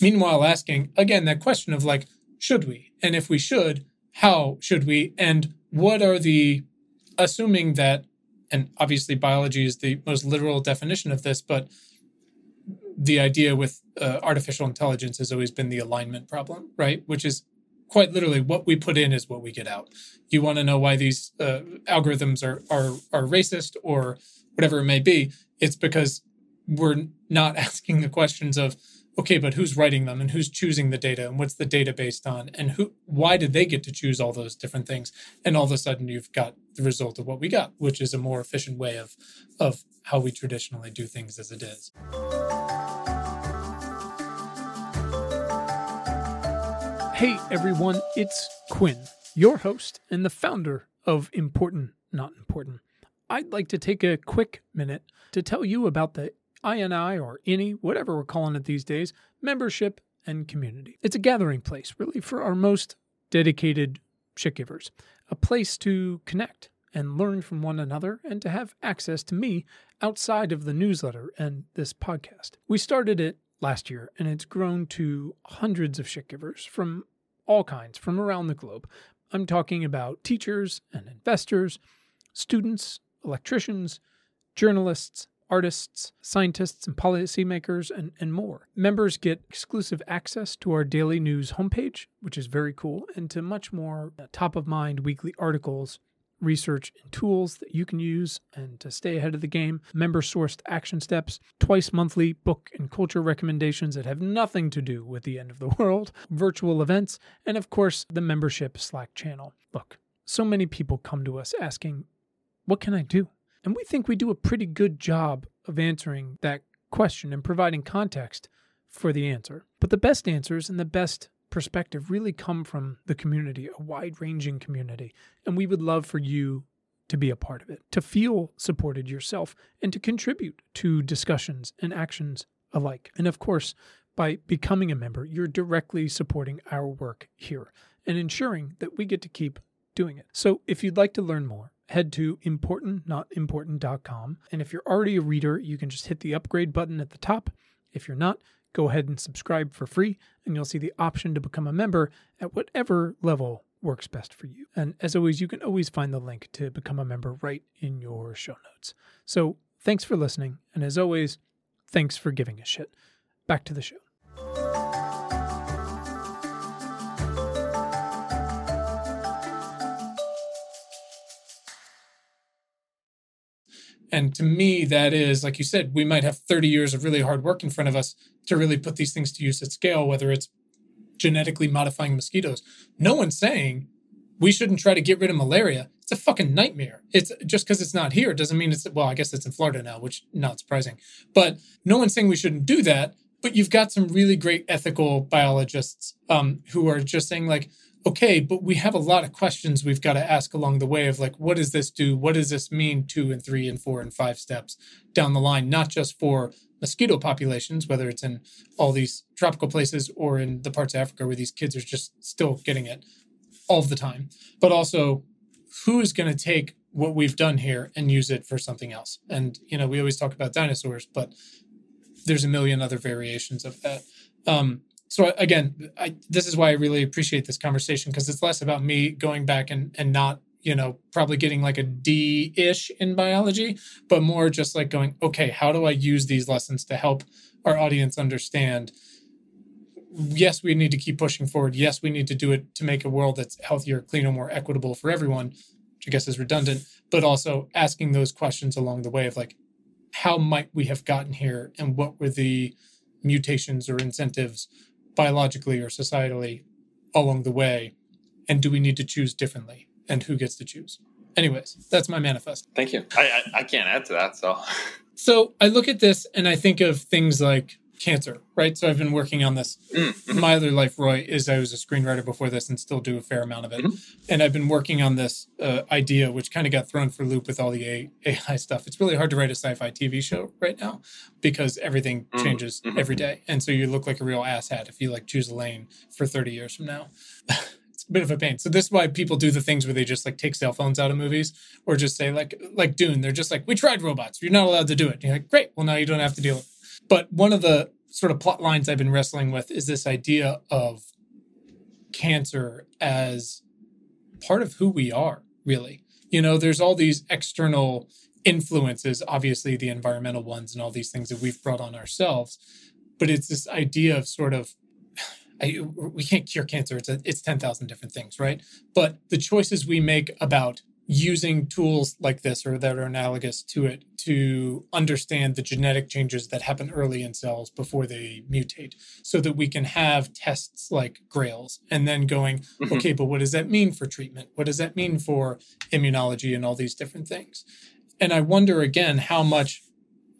Meanwhile, asking again that question of like, should we? And if we should, how should we? And what are the, assuming that, and obviously biology is the most literal definition of this, but the idea with uh, artificial intelligence has always been the alignment problem, right? Which is quite literally what we put in is what we get out. You want to know why these uh, algorithms are, are are racist or whatever it may be. It's because we're not *laughs* asking the questions of okay, but who's writing them and who's choosing the data and what's the data based on and who why did they get to choose all those different things? And all of a sudden you've got the result of what we got, which is a more efficient way of of how we traditionally do things as it is. Hey everyone, it's Quinn, your host and the founder of Important Not Important. I'd like to take a quick minute to tell you about the INI or INI, whatever we're calling it these days, membership and community. It's a gathering place, really, for our most dedicated shit givers, a place to connect and learn from one another and to have access to me outside of the newsletter and this podcast. We started it last year, and it's grown to hundreds of shit givers from all kinds from around the globe. I'm talking about teachers and investors, students, electricians, journalists, artists, scientists, and policymakers, and, and more. Members get exclusive access to our daily news homepage, which is very cool, and to much more uh, top of mind weekly articles research and tools that you can use and to stay ahead of the game, member sourced action steps, twice monthly book and culture recommendations that have nothing to do with the end of the *laughs* world, virtual events, and of course, the membership Slack channel. Look, so many people come to us asking, What can I do? And we think we do a pretty good job of answering that question and providing context for the answer. But the best answers and the best perspective really come from the community, a wide ranging community. And we would love for you to be a part of it, to feel supported yourself, and to contribute to discussions and actions alike. And of course, by becoming a member, you're directly supporting our work here and ensuring that we get to keep doing it. So if you'd like to learn more, head to importantnotimportant.com. And if you're already a reader, you can just hit the upgrade button at the top. If you're not, Go ahead and subscribe for free, and you'll see the option to become a member at whatever level works best for you. And as always, you can always find the link to become a member right in your show notes. So thanks for listening, and as always, thanks for giving a shit. Back to the show. And to me, that is, like you said, we might have 30 years of really hard work in front of us to really put these things to use at scale, whether it's genetically modifying mosquitoes. No one's saying we shouldn't try to get rid of malaria. It's a fucking nightmare. It's just because it's not here doesn't mean it's, well, I guess it's in Florida now, which not surprising. But no one's saying we shouldn't do that. But you've got some really great ethical biologists um, who are just saying, like, okay, but we have a lot of questions we've got to ask along the way of like, what does this do? What does this mean two and three and four and five steps down the line, not just for mosquito populations, whether it's in all these tropical places or in the parts of Africa where these kids are just still getting it all the time, but also who is going to take what we've done here and use it for something else? And, you know, we always talk about dinosaurs, but there's a million other variations of that. Um, so again, I, this is why I really appreciate this conversation because it's less about me going back and, and not you know, probably getting like a D ish in biology, but more just like going, okay, how do I use these lessons to help our audience understand? Yes, we need to keep pushing forward. Yes, we need to do it to make a world that's healthier, cleaner, more equitable for everyone, which I guess is redundant, but also asking those questions along the way of like, how might we have gotten here and what were the mutations or incentives biologically or societally along the way? And do we need to choose differently? And who gets to choose? Anyways, that's my manifest. Thank you. I, I, I can't add to that. So, so I look at this and I think of things like cancer, right? So I've been working on this. Mm-hmm. My other life, Roy, is I was a screenwriter before this and still do a fair amount of it. Mm-hmm. And I've been working on this uh, idea, which kind of got thrown for loop with all the AI stuff. It's really hard to write a sci-fi TV show right now because everything mm-hmm. changes mm-hmm. every day, and so you look like a real asshat if you like choose a lane for thirty years from now. *laughs* it's a bit of a pain. So this is why people do the things where they just like take cell phones out of movies or just say like like Dune. They're just like, we tried robots. You're not allowed to do it. And you're like, great. Well, now you don't have to deal with. It. But one of the sort of plot lines I've been wrestling with is this idea of cancer as part of who we are, really. You know, there's all these external influences, obviously the environmental ones and all these things that we've brought on ourselves. But it's this idea of sort of, *sighs* I, we can't cure cancer. It's a, it's ten thousand different things, right? But the choices we make about using tools like this or that are analogous to it to understand the genetic changes that happen early in cells before they mutate so that we can have tests like Grail's and then going mm-hmm. okay but what does that mean for treatment what does that mean for immunology and all these different things and i wonder again how much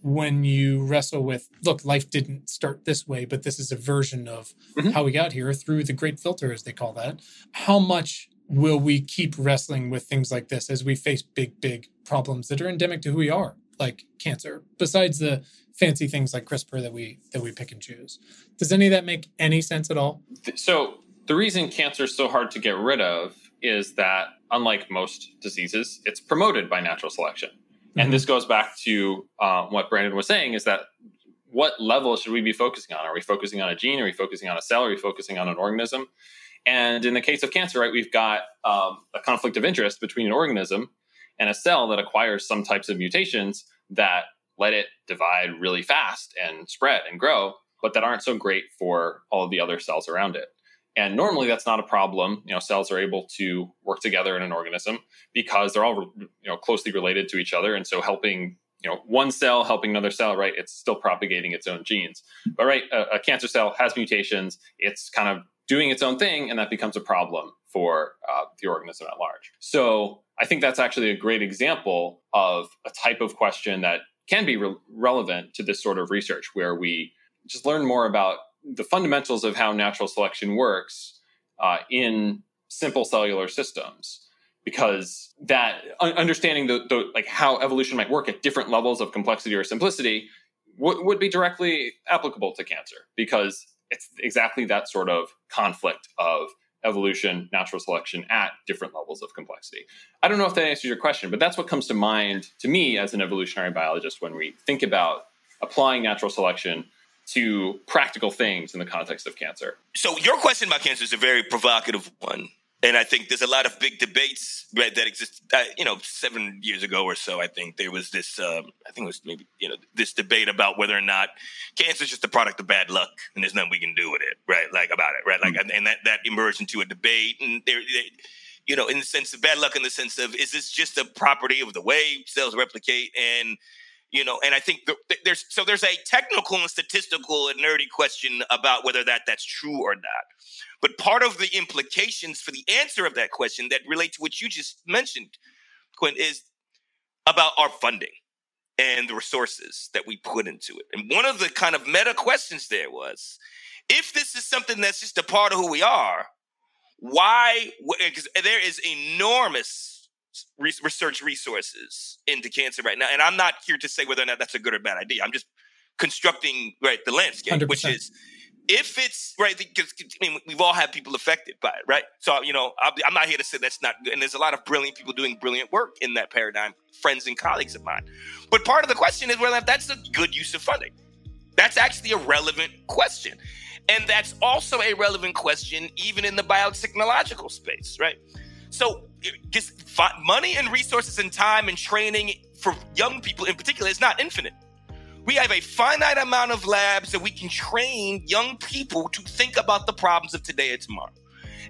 when you wrestle with look life didn't start this way but this is a version of mm-hmm. how we got here through the great filter as they call that how much will we keep wrestling with things like this as we face big, big problems that are endemic to who we are, like cancer, besides the fancy things like CRISPR that we that we pick and choose. Does any of that make any sense at all? So the reason cancer is so hard to get rid of is that unlike most diseases, it's promoted by natural selection. Mm-hmm. And this goes back to uh, what Brandon was saying is that what level should we be focusing on? Are we focusing on a gene? Are we focusing on a cell? Are we focusing on an organism? And in the case of cancer, right, we've got um, a conflict of interest between an organism and a cell that acquires some types of mutations that let it divide really fast and spread and grow, but that aren't so great for all of the other cells around it. And normally that's not a problem. You know, cells are able to work together in an organism because they're all you know closely related to each other, and so helping you know one cell helping another cell, right? It's still propagating its own genes. But right, a, a cancer cell has mutations. It's kind of doing its own thing, and that becomes a problem for uh, the organism at large. So I think that's actually a great example of a type of question that can be re- relevant to this sort of research, where we just learn more about the fundamentals of how natural selection works uh, in simple cellular systems because that understanding the, the, like how evolution might work at different levels of complexity or simplicity w- would be directly applicable to cancer because it's exactly that sort of conflict of evolution, natural selection at different levels of complexity. I don't know if that answers your question, but that's what comes to mind to me as an evolutionary biologist when we think about applying natural selection to practical things in the context of cancer. So, your question about cancer is a very provocative one and I think there's a lot of big debates right, that exist. Uh, you know, seven years ago or so, I think there was this. Um, I think it was maybe you know this debate about whether or not cancer is just a product of bad luck, and there's nothing we can do with it, right? Like about it, right? Like, mm-hmm. and that that emerged into a debate, and there. you know, in the sense of bad luck, in the sense of is this just a property of the way cells replicate, and you know, and I think there's so there's a technical and statistical and nerdy question about whether that that's true or not. But part of the implications for the answer of that question that relate to what you just mentioned, Quinn, is about our funding and the resources that we put into it. And one of the kind of meta questions there was, if this is something that's just a part of who we are, why? Because there is enormous research resources into cancer right now. And I'm not here to say whether or not that's a good or bad idea. I'm just constructing right the landscape, 100%. which is if it's right because I mean we've all had people affected by it, right? So you know I'm not here to say that's not good, and there's a lot of brilliant people doing brilliant work in that paradigm, friends and colleagues of mine. But part of the question is whether that's a good use of funding. That's actually a relevant question, and that's also a relevant question even in the biotechnological space, right? So just money and resources and time and training for young people in particular is not infinite. We have a finite amount of labs that we can train young people to think about the problems of today and tomorrow.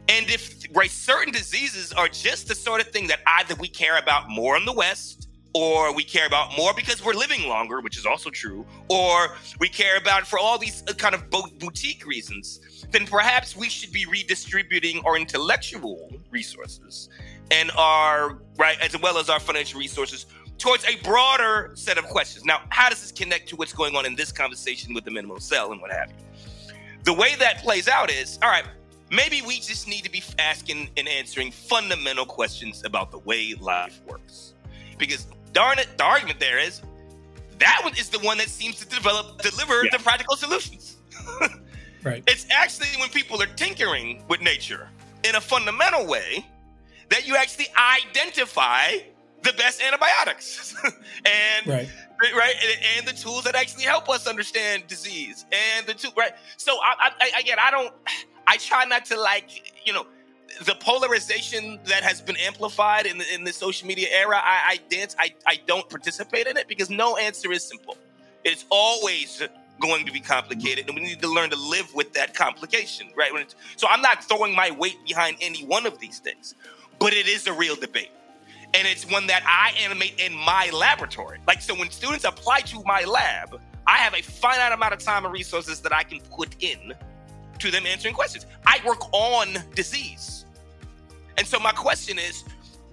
And if right, certain diseases are just the sort of thing that either we care about more in the West, or we care about more because we're living longer, which is also true, or we care about for all these uh, kind of boutique reasons, then perhaps we should be redistributing our intellectual resources and our right as well as our financial resources towards a broader set of questions. Now, how does this connect to what's going on in this conversation with the minimum cell and what have you? The way that plays out is all right, maybe we just need to be asking and answering fundamental questions about the way life works. Because darn it, the argument there is that one is the one that seems to develop deliver yeah. the practical solutions. *laughs* right. It's actually when people are tinkering with nature in a fundamental way that you actually identify the best antibiotics. *laughs* And right. right and, and, the tools that actually help us understand disease and the two right. So I, I, again i don't i try not to like you know the polarization that has been amplified in the, in the social media era i, I dance I, I don't participate in it because no answer is simple. It's always going to be complicated and we need to learn to live with that complication right so i'm not throwing my weight behind any one of these things but it is a real debate and it's one that I animate in my laboratory. Like, so when students apply to my lab, I have a finite amount of time and resources that I can put in to them answering questions. I work on disease. And so my question is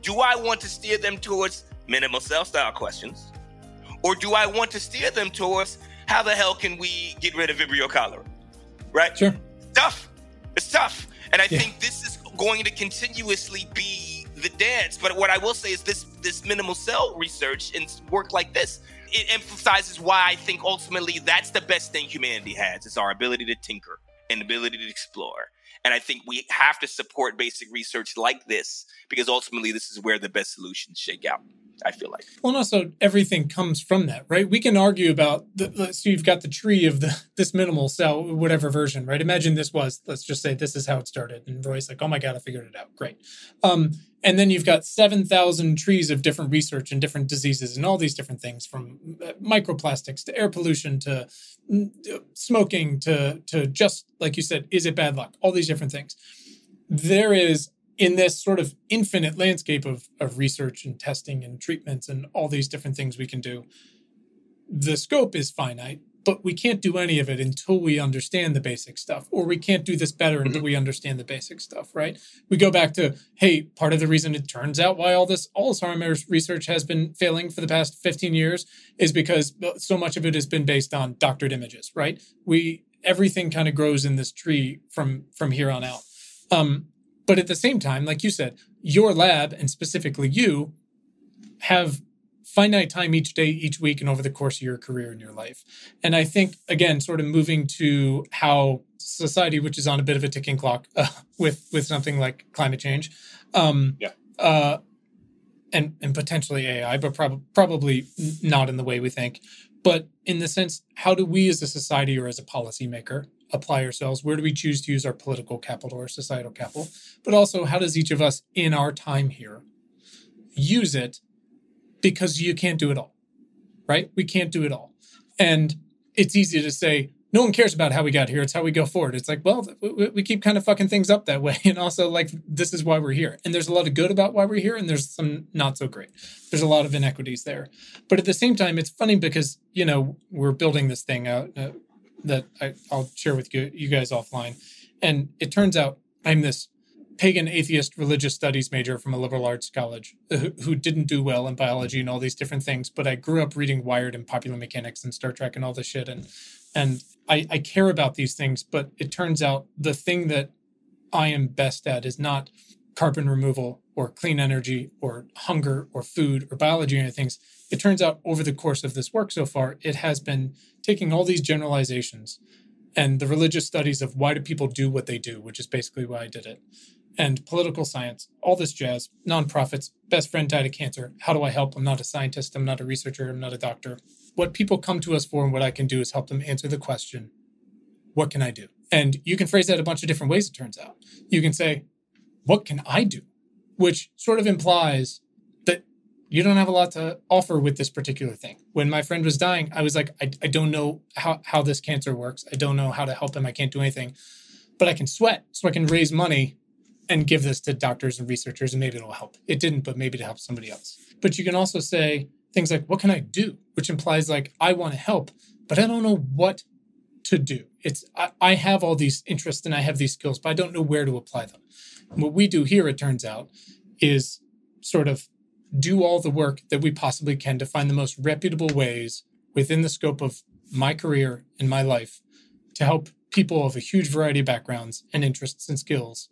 do I want to steer them towards minimal cell style questions? Or do I want to steer them towards how the hell can we get rid of Vibrio cholera? Right? Sure. It's tough. It's tough. And I yeah. think this is going to continuously be the dance. But what I will say is this this minimal cell research and work like this, it emphasizes why I think ultimately that's the best thing humanity has. It's our ability to tinker and ability to explore. And I think we have to support basic research like this because ultimately this is where the best solutions shake out. I feel like. Well, and also everything comes from that, right? We can argue about the, so you've got the tree of the *laughs* this minimal cell, whatever version, right? Imagine this was, let's just say this is how it started, and Roy's like, oh my god, I figured it out, great. Um, and then you've got seven thousand trees of different research and different diseases and all these different things, from uh, microplastics to air pollution to mm, smoking to to just like you said, is it bad luck? All these different things. There is in this sort of infinite landscape of, of research and testing and treatments and all these different things we can do, the scope is finite, but we can't do any of it until we understand the basic stuff, or we can't do this better until mm-hmm. we understand the basic stuff, right? We go back to, hey, part of the reason it turns out why all this Alzheimer's research has been failing for the past 15 years is because so much of it has been based on doctored images, right? We everything kind of grows in this tree from from here on out. Um, but at the same time, like you said, your lab and specifically you have finite time each day, each week, and over the course of your career and your life. And I think, again, sort of moving to how society, which is on a bit of a ticking clock *laughs* uh, with with something like climate change, um, yeah, uh, and and potentially AI, but prob- probably not in the way we think. But in the sense, how do we as a society or as a policymaker apply ourselves? Where do we choose to use our political capital or societal capital? But also, how does each of us in our time here use it? Because you can't do it all, right? We can't do it all. And it's easy to say, no one cares about how we got here. It's how we go forward. It's like, well, we keep kind of fucking things up that way. *laughs* And also, like, this is why we're here. And there's a lot of good about why we're here, and there's some not so great. There's a lot of inequities there. But at the same time, it's funny because, you know, we're building this thing out. Uh, that I, will share with you, you guys offline. And it turns out I'm this pagan atheist religious studies major from a liberal arts college who, who, didn't do well in biology and all these different things. But I grew up reading Wired and Popular Mechanics and Star Trek and all this shit. And and I, I care about these things. But it turns out the thing that I am best at is not carbon removal or clean energy or hunger or food or biology or anything. It turns out over the course of this work so far, it has been taking all these generalizations and the religious studies of why do people do what they do, which is basically why I did it, and political science, all this jazz, nonprofits, best friend died of cancer. How do I help? I'm not a scientist. I'm not a researcher. I'm not a doctor. What people come to us for and what I can do is help them answer the question, what can I do? And you can phrase that a bunch of different ways, it turns out. You can say, what can I do? which sort of implies that you don't have a lot to offer with this particular thing. When my friend was dying, I was like, I, I don't know how, how this cancer works. I don't know how to help him. I can't do anything, but I can sweat so I can raise money and give this to doctors and researchers and maybe it'll help. It didn't, but maybe to help somebody else. But you can also say things like, what can I do? Which implies like, I want to help, but I don't know what to do. It's, I, I have all these interests and I have these skills, but I don't know where to apply them. What we do here, it turns out, is sort of do all the work that we possibly can to find the most reputable ways within the scope of my career and my life to help people of a huge variety of backgrounds and interests and skills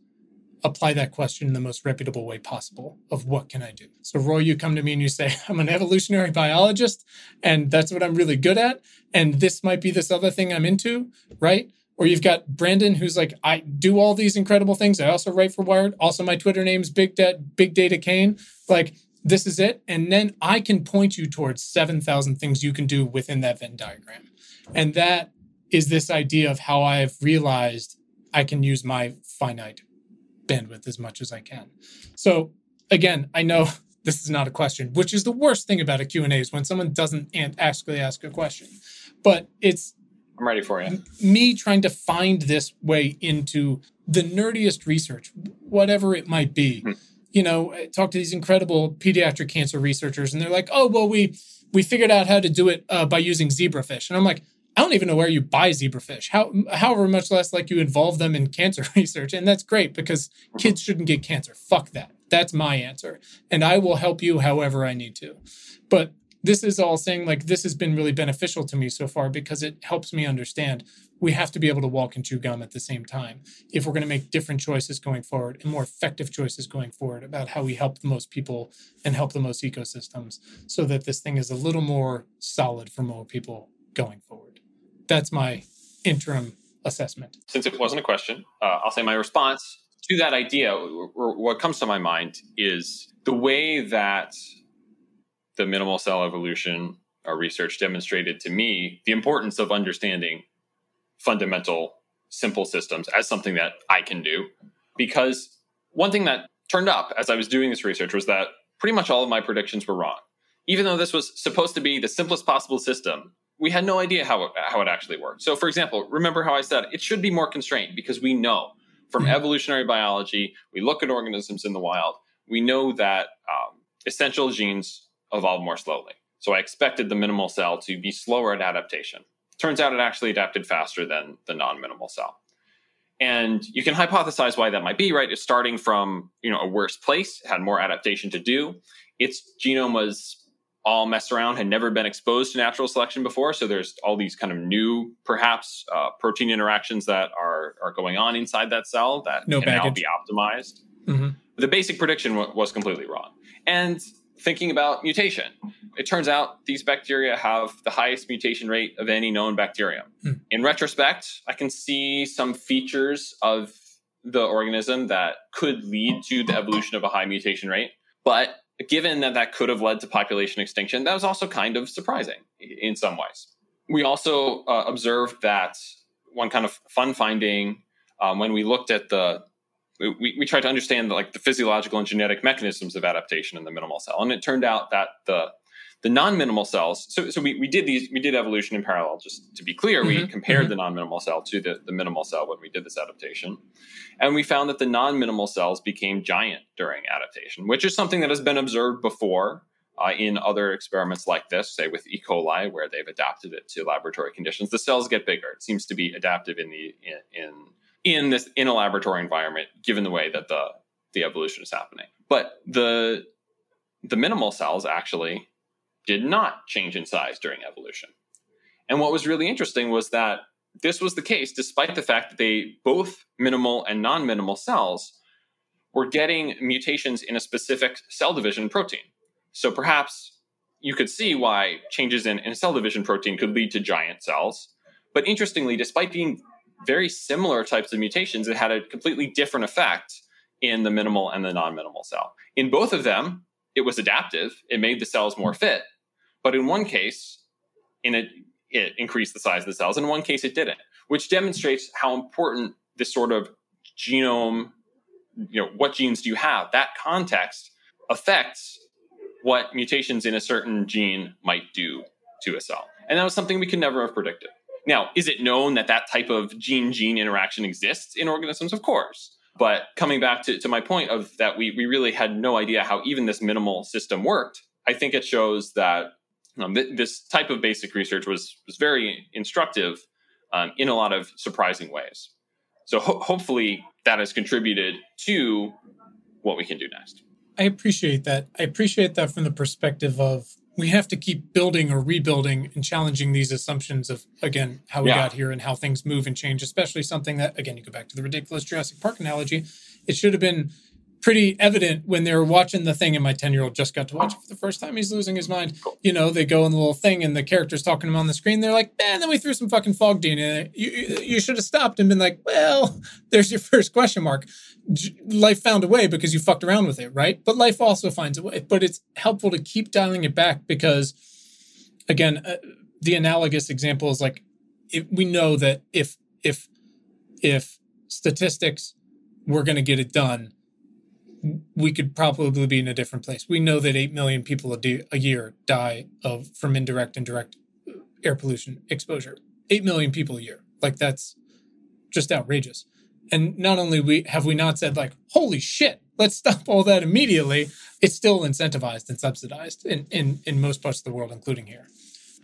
apply that question in the most reputable way possible of what can I do? So, Roy, you come to me and you say, I'm an evolutionary biologist, and that's what I'm really good at. And this might be this other thing I'm into, right? Or you've got Brandon, who's like, I do all these incredible things. I also write for Wired. Also, my Twitter name's Big, De- Big Data Kane. Like, this is it. And then I can point you towards 7,000 things you can do within that Venn diagram. And that is this idea of how I've realized I can use my finite bandwidth as much as I can. So again, I know *laughs* this is not a question, which is the worst thing about a Q&A is when someone doesn't actually ask a question. But it's I'm ready for you. Me trying to find this way into the nerdiest research, whatever it might be. Hmm. You know, I talk to these incredible pediatric cancer researchers, and they're like, "Oh, well, we we figured out how to do it uh, by using zebrafish," and I'm like, I don't even know where you buy zebrafish. How, however much less like you involve them in cancer *laughs* research, and that's great because kids shouldn't get cancer. Fuck that. That's my answer, and I will help you however I need to. But this is all saying like this has been really beneficial to me so far because it helps me understand we have to be able to walk and chew gum at the same time if we're going to make different choices going forward and more effective choices going forward about how we help the most people and help the most ecosystems so that this thing is a little more solid for more people going forward that's my interim assessment. Since it wasn't a question, uh, I'll say my response to that idea. or What comes to my mind is the way that the minimal cell evolution uh, research demonstrated to me the importance of understanding fundamental simple systems as something that I can do. Because one thing that turned up as I was doing this research was that pretty much all of my predictions were wrong. Even though this was supposed to be the simplest possible system, we had no idea how it, how it actually worked. So, for example, remember how I said it should be more constrained because we know from mm-hmm. evolutionary biology, we look at organisms in the wild, we know that um, essential genes evolve more slowly. So, I expected the minimal cell to be slower at adaptation. Turns out it actually adapted faster than the non minimal cell. And you can hypothesize why that might be, right? It's starting from you know a worse place, had more adaptation to do. Its genome was all messed around, had never been exposed to natural selection before. So there's all these kind of new, perhaps, uh, protein interactions that are are going on inside that cell that no can baggage. now be optimized. Mm-hmm. The basic prediction w- was completely wrong. And thinking about mutation, it turns out these bacteria have the highest mutation rate of any known bacterium. Mm. In retrospect, I can see some features of the organism that could lead to the evolution of a high mutation rate. But given that that could have led to population extinction, that was also kind of surprising in some ways. We also uh, observed that one kind of fun finding um, when we looked at the we, we tried to understand the, like the physiological and genetic mechanisms of adaptation in the minimal cell, and it turned out that the the non-minimal cells so, so we, we did these we did evolution in parallel just to be clear mm-hmm. we compared mm-hmm. the non-minimal cell to the, the minimal cell when we did this adaptation and we found that the non-minimal cells became giant during adaptation which is something that has been observed before uh, in other experiments like this say with e coli where they've adapted it to laboratory conditions the cells get bigger it seems to be adaptive in the in in, in this in a laboratory environment given the way that the the evolution is happening but the the minimal cells actually did not change in size during evolution. And what was really interesting was that this was the case despite the fact that they both minimal and non minimal cells were getting mutations in a specific cell division protein. So perhaps you could see why changes in, in a cell division protein could lead to giant cells. But interestingly, despite being very similar types of mutations, it had a completely different effect in the minimal and the non minimal cell. In both of them, it was adaptive, it made the cells more fit. But in one case, in it, it increased the size of the cells. In one case, it didn't, which demonstrates how important this sort of genome you know what genes do you have that context affects what mutations in a certain gene might do to a cell and that was something we could never have predicted now is it known that that type of gene gene interaction exists in organisms of course but coming back to, to my point of that we, we really had no idea how even this minimal system worked i think it shows that um, th- this type of basic research was was very instructive um, in a lot of surprising ways so ho- hopefully that has contributed to what we can do next. I appreciate that. I appreciate that from the perspective of we have to keep building or rebuilding and challenging these assumptions of again how we yeah. got here and how things move and change especially something that again you go back to the ridiculous jurassic park analogy it should have been pretty evident when they were watching the thing, and my 10 year old just got to watch it for the first time. He's losing his mind. You know, they go in the little thing, and the character's talking to him on the screen. They're like, man, then we threw some fucking frog DNA it. You, you should have stopped and been like, well, *laughs* there's your first question mark. Life found a way because you fucked around with it, right? But life also finds a way. But it's helpful to keep dialing it back because, again, uh, the analogous example is like, if we know that if, if, if statistics were going to get it done, we could probably be in a different place. We know that 8 million people a, day, a year die of from indirect and direct air pollution exposure. 8 million people a year. Like that's just outrageous. And not only we have we not said like, holy shit, let's stop all that immediately. It's still incentivized and subsidized in, in, in most parts of the world, including here.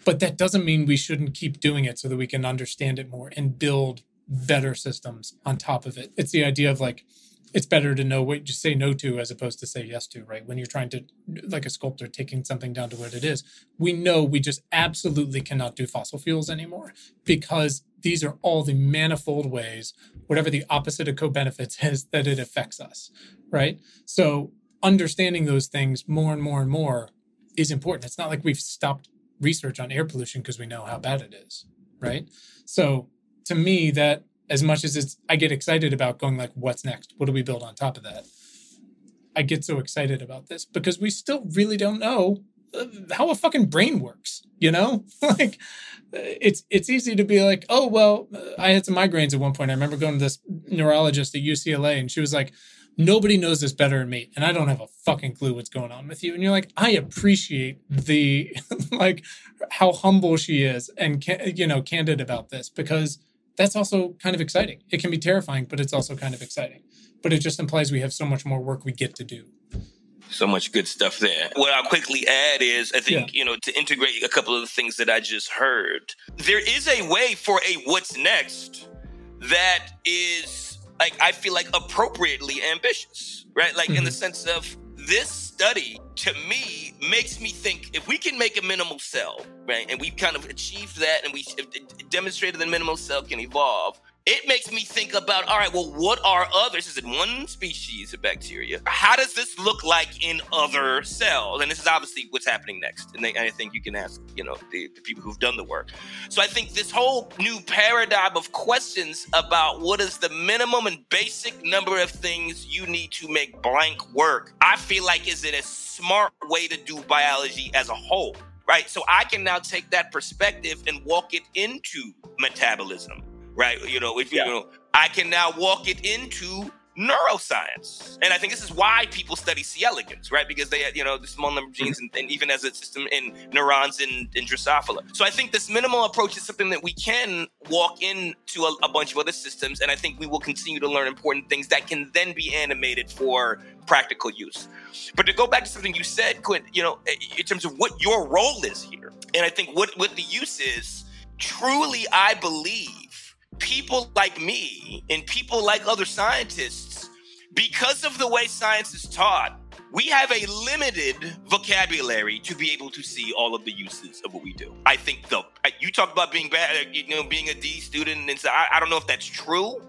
But that doesn't mean we shouldn't keep doing it so that we can understand it more and build better systems on top of it. It's the idea of like, it's better to know what you say no to as opposed to say yes to, right? When you're trying to, like a sculptor, taking something down to what it is, we know we just absolutely cannot do fossil fuels anymore because these are all the manifold ways, whatever the opposite of co benefits *laughs* is, that it affects us, right? So understanding those things more and more and more is important. It's not like we've stopped research on air pollution because we know how bad it is, right? So to me, that as much as it's I get excited about going like what's next? What do we build on top of that? I get so excited about this because we still really don't know uh, how a fucking brain works, you know? *laughs* like it's it's easy to be like, "Oh, well, I had some migraines at one point. I remember going to this neurologist at UCLA and she was like, "Nobody knows this better than me, and I don't have a fucking clue what's going on with you." And you're like, "I appreciate the *laughs* like how humble she is and you know, candid about this because that's also kind of exciting. It can be terrifying, but it's also kind of exciting. But it just implies we have so much more work we get to do. So much good stuff there. What I'll quickly add is I think, yeah. you know, to integrate a couple of the things that I just heard, there is a way for a what's next that is like I feel like appropriately ambitious, right? Like mm-hmm. in the mm-hmm. sense of this study to me makes me think if we can make a minimal cell, right, and we've kind of achieved that and we demonstrated that minimal cell can evolve, it makes me think about all right well what are others? Is it one species of bacteria? How does this look like in other cells? And this is obviously what's happening next. And, they, and i think you can ask you know the, the, people who've done the work. So i think this whole new paradigm of questions about what is the minimum and basic number of things you need to make blank work i feel like is it a smart way to do biology as a whole right? So i can now take that perspective and walk it into metabolism right? You know, if yeah. you know, I can now walk it into neuroscience. And I think this is why people study C. elegans, right? Because they, you know, the small number of genes mm-hmm. and, and, even as a system in neurons in, in Drosophila. So I think this minimal approach is something that we can walk into a, a, bunch of other systems. And I think we will continue to learn important things that can then be animated for practical use. But to go back to something you said, Quinn, you know, in terms of what your role is here, and I think what, what the use is, truly, I believe people like me and people like other scientists, because of the way science is taught, we have a limited vocabulary to be able to see all of the uses of what we do. I think the you talk about being bad, you know, being a D student, and so I, I don't know if that's true,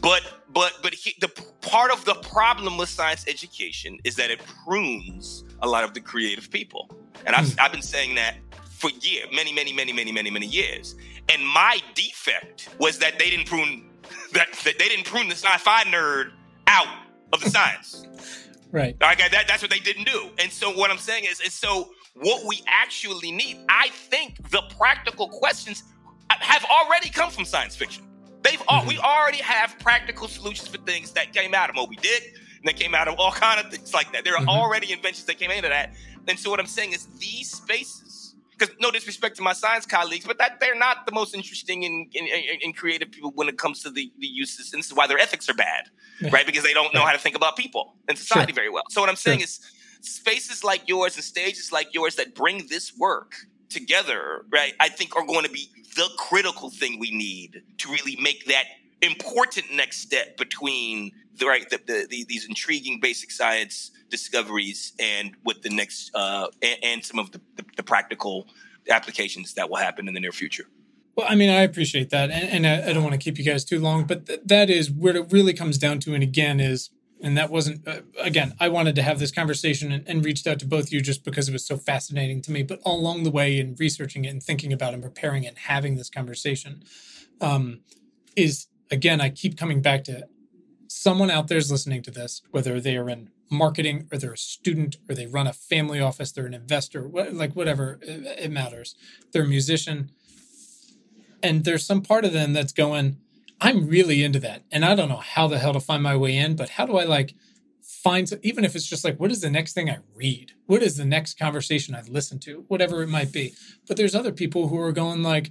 but but but he, the part of the problem with science education is that it prunes a lot of the creative people, and I've, hmm. I've been saying that for years, many, many, many, many, many, many years. And my defect was that they didn't prune *laughs* that, that they didn't prune the sci-fi nerd out of the science. *laughs* right. Okay, that, that's what they didn't do. And so what I'm saying is, is so what we actually need, I think the practical questions have already come from science fiction. They've all, we already have practical solutions for things that came out of Moby Dick, and they came out of all kind of things like that. There are Mhm. already inventions that came into that. And so what I'm saying is these spaces, because no disrespect to my science colleagues, but that they're not the most interesting and, and, and- and creative people when it comes to the, the uses. And this is why their ethics are bad, Yeah. right? Because they don't know how to think about people and society very well. So what I'm saying Sure. is spaces like yours and stages like yours that bring this work together, right, I think are going to be the critical thing we need to really make that important next step between the right the, the, the, these intriguing basic science discoveries and what the next uh, and, and some of the, the, practical applications that will happen in the near future. Well, I mean, I appreciate that, and, and I, I don't want to keep you guys too long, but th- that is where it really comes down to. And again, is and that wasn't uh, again. I wanted to have this conversation and, and reached out to both you just because it was so fascinating to me. But all along the way, in researching it and thinking about and preparing it and having this conversation, um, is again, I keep coming back to someone out there is listening to this, whether they are in marketing or they're a student or they run a family office, they're an investor, wha- like whatever, it, it matters. They're a musician. And there's some part of them that's going i'm really into that. And i don't know how the hell to find my way in but how do i like find even if it's just like what is the next thing i read? What is the next conversation i listen to? Whatever it might be. But there's other people who are going like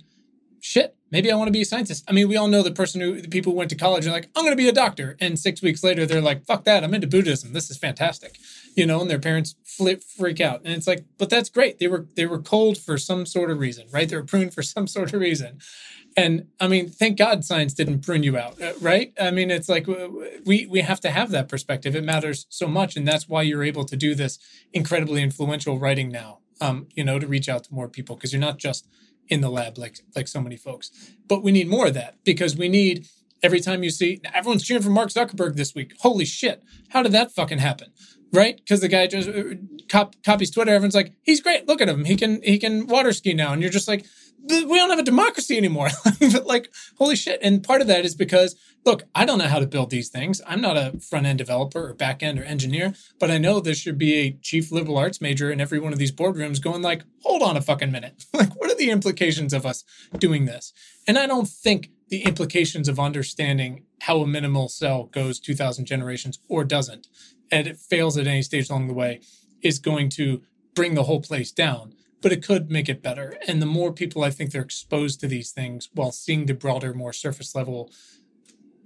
shit maybe i want to be a scientist. I mean we all know the person who the people who went to college are like i'm going to be a doctor. And six weeks later they're like fuck that i'm into buddhism. This is fantastic. You know and their parents flip freak out. And it's like but that's great. They were they were cold for some sort of reason right? They were pruned for *laughs* some sort of reason. And i mean thank god science didn't prune you out uh, right? I mean it's like we we have to have that perspective. It matters so much and that's why you're able to do this incredibly influential writing now um you know to reach out to more people because you're not just in the lab like like so many folks. But we need more of that because we need every time you see everyone's cheering for mark zuckerberg this week. Holy shit. How did that fucking happen? Right? Because the guy just uh, cop, copies twitter. Everyone's like he's great. Look at him. He can he can water ski now. And you're just like "Th- we don't have a democracy anymore. *laughs* But like holy shit. And part of that is because look i don't know how to build these things. I'm not a front end developer or back end or engineer but i know there should be a chief liberal arts major in every one of these boardrooms going like hold on a fucking minute. *laughs* Like what are the implications of us doing this? And i don't think the implications of understanding how a minimal cell goes 2000 generations or doesn't and it fails at any stage along the way is going to bring the whole place down but it could make it better. And the more people i think they're exposed to these things while seeing the broader more surface level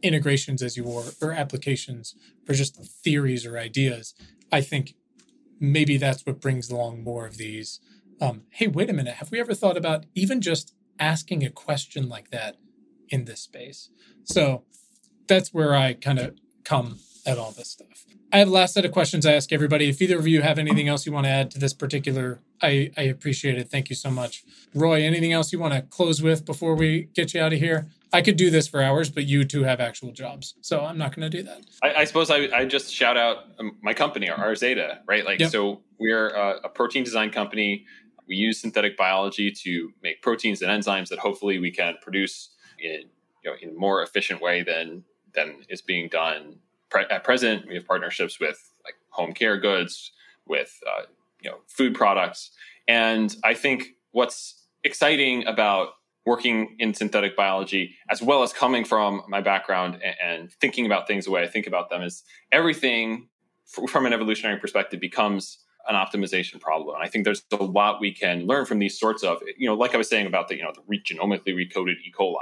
integrations as you were or applications for just theories or ideas i think maybe that's what brings along more of these. Um, hey wait a minute. Have we ever thought about even just asking a question like that in this space? So that's where i kind of come at all this stuff i have a last set of questions i ask everybody if either of you have anything else you want to add to this particular i i appreciate it thank you so much roy anything else you want to close with before we get you out of here i could do this for hours but you two have actual jobs so i'm not going to do that I, I suppose I, I just shout out um, my company, Arzeda, right? Like, Yep. so we're a, a protein design company. We use synthetic biology to make proteins and enzymes that hopefully we can produce in you know in a more efficient way than than is being done pre- at present. We have partnerships with like home care goods, with uh, you know food products, and I think what's exciting about working in synthetic biology, as well as coming from my background and, and thinking about things the way I think about them, is everything f- from an evolutionary perspective becomes an optimization problem. And I think there's a lot we can learn from these sorts of, you know, like I was saying about the, you know, the re- genomically recoded E. coli.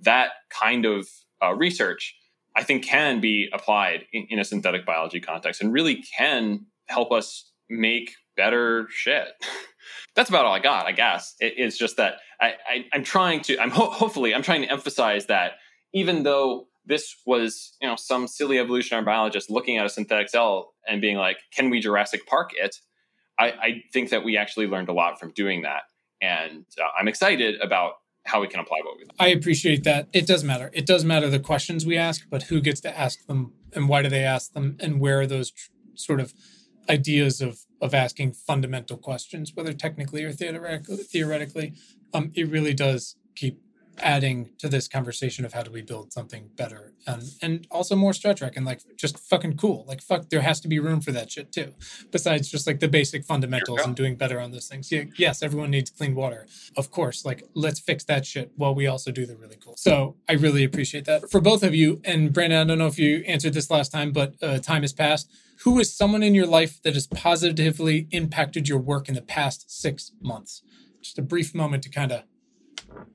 That kind of uh, research, I think, can be applied in, in a synthetic biology context and really can help us make better shit. *laughs* That's about all I got, I guess. It, it's just that I, I'm trying to, I'm ho- hopefully, I'm trying to emphasize that even though this was, you know, some silly evolutionary biologist looking at a synthetic cell and being like, can we Jurassic Park it? I, I think that we actually learned a lot from doing that. And uh, I'm excited about how we can apply what we. I appreciate that. It does matter. It does matter the questions we ask, but who gets to ask them and why do they ask them and where are those tr- sort of ideas of of asking fundamental questions, whether technically or theoretically. Theoretically, um, it really does keep adding to this conversation of how do we build something better and and also more Star Trek and like just fucking cool. Like fuck, there has to be room for that shit too. Besides just like the basic fundamentals and doing better on those things. Yeah, yes, everyone needs clean water, of course. Like let's fix that shit while we also do the really cool. So I really appreciate that for both of you. And Brandon, I don't know if you answered this last time, but uh, time has passed. Who is someone in your life that has positively impacted your work in the past six months? Just a brief moment to kind of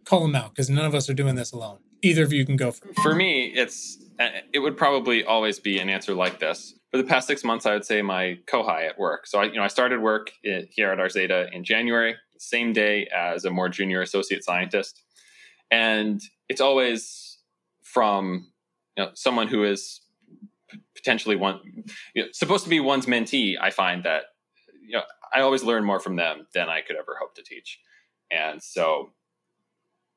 call them out because none of us are doing this alone. Either of you can go. For, me, it's uh, it would probably always be an answer like this. For the past six months, I would say my co-high at work. So I, you know, I started work here at Ars in January, same day as a more junior associate scientist, and it's always from you know someone who is potentially one you know, supposed to be one's mentee. I find that you know I always learn more from them than I could ever hope to teach, and so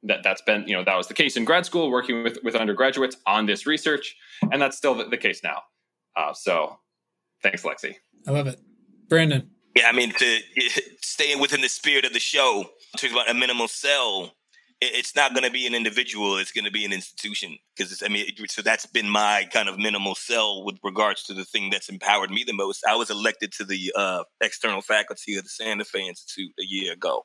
that that's been you know that was the case in grad school working with with undergraduates on this research and that's still the, the case now. Uh, so thanks lexi. I love it. Brandon. Yeah i mean to *laughs* staying within the spirit of the show talking about a minimal cell it's not going to be an individual it's going to be an institution because i mean so that's been my kind of minimal cell with regards to the thing that's empowered me the most. I was elected to the uh, external faculty of the santa fe institute a year ago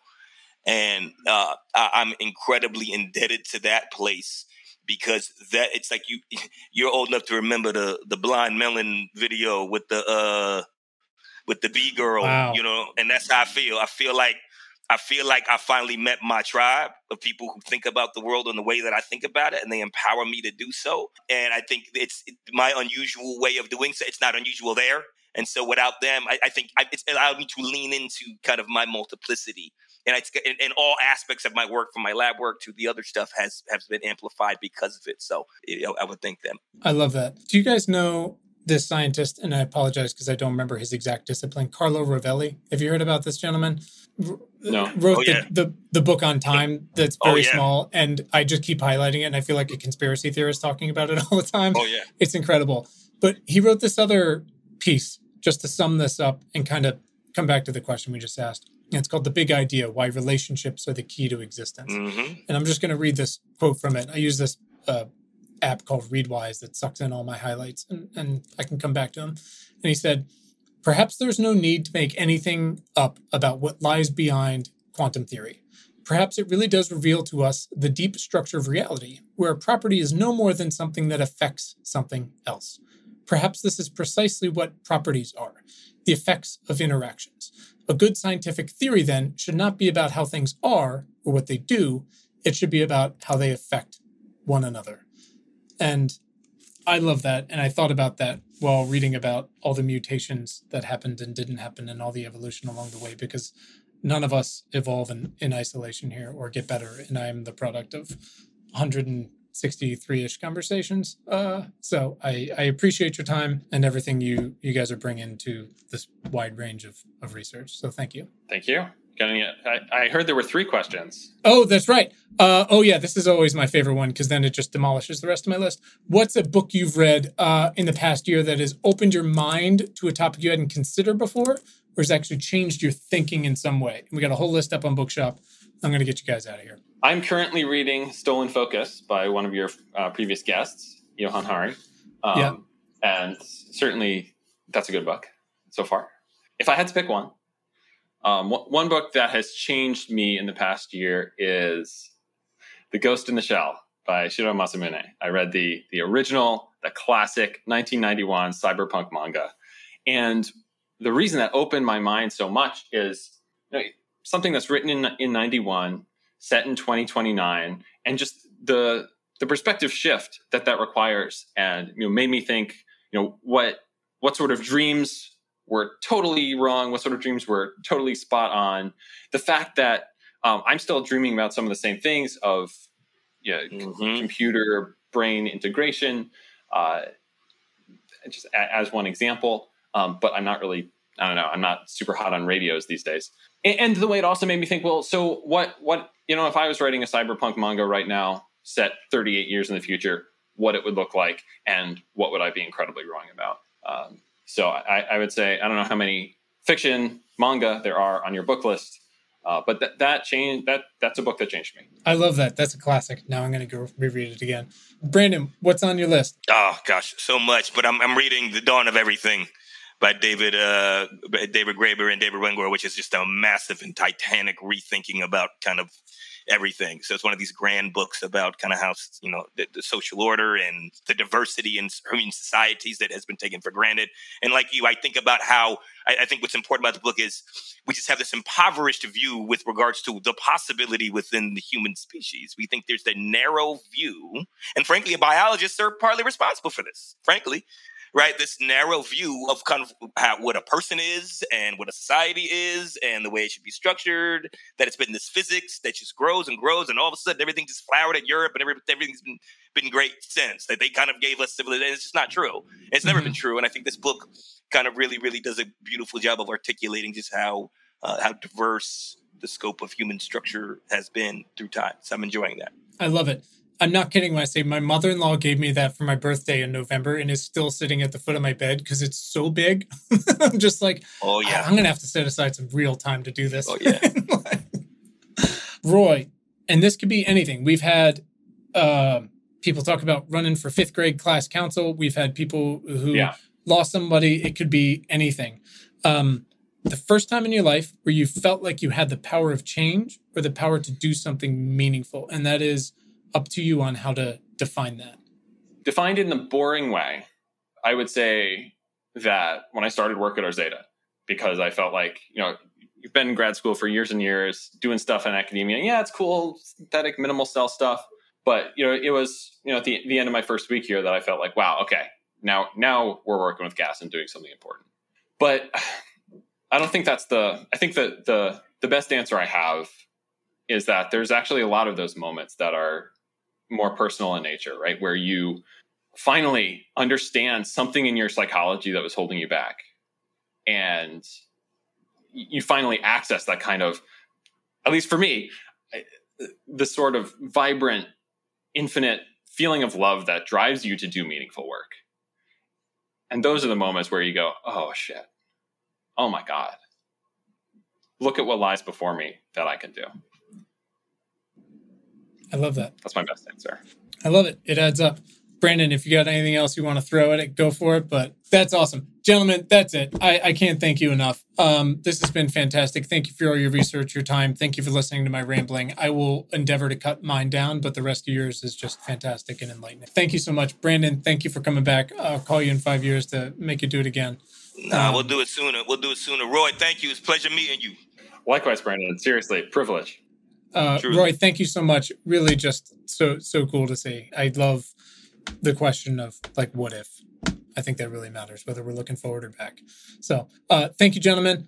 and uh, I, am incredibly indebted to that place because that it's like you *laughs* you're old enough to remember the the blind melon video with the uh with the bee girl, wow. you know, and that's how I feel. I feel like I feel like I finally met my tribe of people who think about the world in the way that I think about it, and they empower me to do so. And I think it's my unusual way of doing so. It's not unusual there, and so without them, I, I think I, it's allowed me to lean into kind of my multiplicity and it's in, in, all aspects of my work, from my lab work to the other stuff, has has been amplified because of it. So you know, I would thank them. I love that. Do you guys know this scientist? And I apologize because I don't remember his exact discipline. Carlo Rovelli. Have you heard about this gentleman? Uh, no. Wrote oh, yeah. the, the, the book on time that's oh, very oh, yeah. small, and I just keep highlighting it, and I feel like a conspiracy theorist talking about it *laughs* all the time. Oh yeah, it's incredible. But he wrote this other piece just to sum this up and kind of come back to the question we just asked. It's called The Big Idea Why Relationships Are the Key to Existence. Mm-hmm. And I'm just going to read this quote from it. I use this uh, app called Readwise that sucks in all my highlights, and, and I can come back to him. And he said, Perhaps there's no need to make anything up about what lies behind quantum theory. Perhaps it really does reveal to us the deep structure of reality, where a property is no more than something that affects something else. Perhaps this is precisely what properties are the effects of interactions. A good scientific theory, then, should not be about how things are or what they do, it should be about how they affect one another. And I love that. And I thought about that while reading about all the mutations that happened and didn't happen and all the evolution along the way, because none of us evolve in, in isolation here or get better. And I am the product of 100 63-ish conversations. Uh, so I, I appreciate your time and everything you you guys are bringing to this wide range of, of research. So thank you. Thank you. I, I heard there were three questions. Oh, that's right. Uh, oh, yeah. This is always my favorite one because then it just demolishes the rest of my list. What's a book you've read uh, in the past year that has opened your mind to a topic you hadn't considered before, or has actually changed your thinking in some way? We got a whole list up on Bookshop. I'm going to get you guys out of here. I'm currently reading Stolen Focus by one of your uh, previous guests, Johann Hari. Um, yeah. And certainly that's a good book so far. If I had to pick one, um, one book that has changed me in the past year is The Ghost in the Shell by Shiro Masamune. I read the, the original, the classic 1991 cyberpunk manga. And the reason that opened my mind so much is you know, something that's written in, in 91 set in 2029 and just the the perspective shift that that requires and you know made me think you know what what sort of dreams were totally wrong what sort of dreams were totally spot on the fact that um, i'm still dreaming about some of the same things of yeah mm-hmm. c- computer brain integration uh, just a- as one example um, but i'm not really i don't know i'm not super hot on radios these days and, and the way it also made me think well so what what you know, if I was writing a cyberpunk manga right now, set 38 years in the future, what it would look like and what would I be incredibly wrong about. Um, so I, I, would say I don't know how many fiction manga there are on your book list, Uh, but that that changed that that's a book that changed me. I love that. That's a classic. Now I'm going to go reread it again. Brandon, what's on your list? Oh gosh, so much. But I'm I'm reading The Dawn of Everything by David uh, David Graeber and David Wengrow, which is just a massive and titanic rethinking about kind of everything. So it's one of these grand books about kind of how you know the, the social order and the diversity in human societies that has been taken for granted. And like you, I think about how I, I think what's important about the book is we just have this impoverished view with regards to the possibility within the human species. We think there's the narrow view, and frankly, biologists are partly responsible for this. Frankly, right? This narrow view of kind of how, what a person is and what a society is and the way it should be structured. That it's been this physics that just grows and grows, and all of a sudden everything just flowered in Europe and every, everything's been been great since. That they kind of gave us civilization. It's just not true. It's never mm-hmm. been true, and I think this book kind of really, really does a beautiful job of articulating just how uh, how diverse the scope of human structure has been through time. So I'm enjoying that. I love it. I'm not kidding when I say my mother in law gave me that for my birthday in November and is still sitting at the foot of my bed because it's so big. *laughs* I'm just like, oh, yeah. I'm going to have to set aside some real time to do this. Oh, yeah. *laughs* Roy, and this could be anything. We've had uh, people talk about running for fifth grade class council. We've had people who yeah. lost somebody. It could be anything. Um, the first time in your life where you felt like you had the power of change or the power to do something meaningful. And that is up to you on how to define that. Defined in the boring way, I would say that when I started work at Arzeda, because I felt like, you know, you've been in grad school for years and years doing stuff in academia. Yeah, it's cool, synthetic minimal cell stuff. But, you know, it was, you know, at the, the end of my first week here that I felt like, wow, okay, now now we're working with gas and doing something important. But *sighs* I don't think that's the I think that the the best answer I have is that there's actually a lot of those moments that are more personal in nature, right? Where you finally understand something in your psychology that was holding you back. And you finally access that kind of, at least for me, the sort of vibrant, infinite feeling of love that drives you to do meaningful work. And those are the moments where you go, oh shit, oh my God, look at what lies before me that I can do. I love that. That's my best answer. I love it. It adds up. Brandon, if you got anything else you want to throw at it, go for it. But that's awesome. Gentlemen, that's it. I, I can't thank you enough. Um, this has been fantastic. Thank you for all your research, your time. Thank you for listening to my rambling. I will endeavor to cut mine down, but the rest of yours is just fantastic and enlightening. Thank you so much. Brandon, thank you for coming back. I'll call you in five years to make you do it again. Nah, um, we'll do it sooner. We'll do it sooner. Roy, thank you. It's a pleasure meeting you. Likewise, Brandon. Seriously, privilege. Uh, Roy, thank you so much. Really, just so so cool to see. I love the question of like, what if? I think that really matters, whether we're looking forward or back. So, uh, thank you, gentlemen.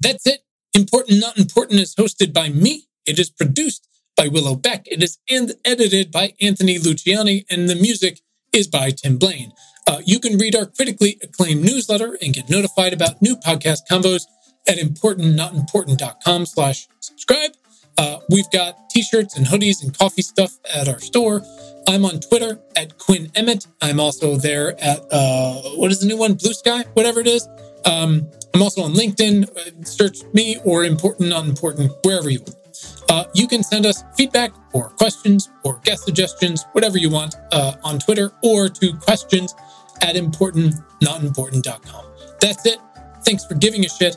That's it. Important Not Important is hosted by me. It is produced by Willow Beck. It is and edited by Anthony Luciani, and the music is by Tim Blaine. Uh, you can read our critically acclaimed newsletter and get notified about new podcast combos at importantnotimportant.com slash subscribe. Uh, we've got t-shirts and hoodies and coffee stuff at our store. I'm on Twitter at Quinn Emmett. I'm also there at, uh, what is the new one? Blue Sky, whatever it is. Um, I'm also on LinkedIn. Uh, search me or important, not important, wherever you want. Uh, you can send us feedback or questions or guest suggestions, whatever you want, uh, on Twitter or to questions at importantnotimportant.com. That's it. Thanks for giving a shit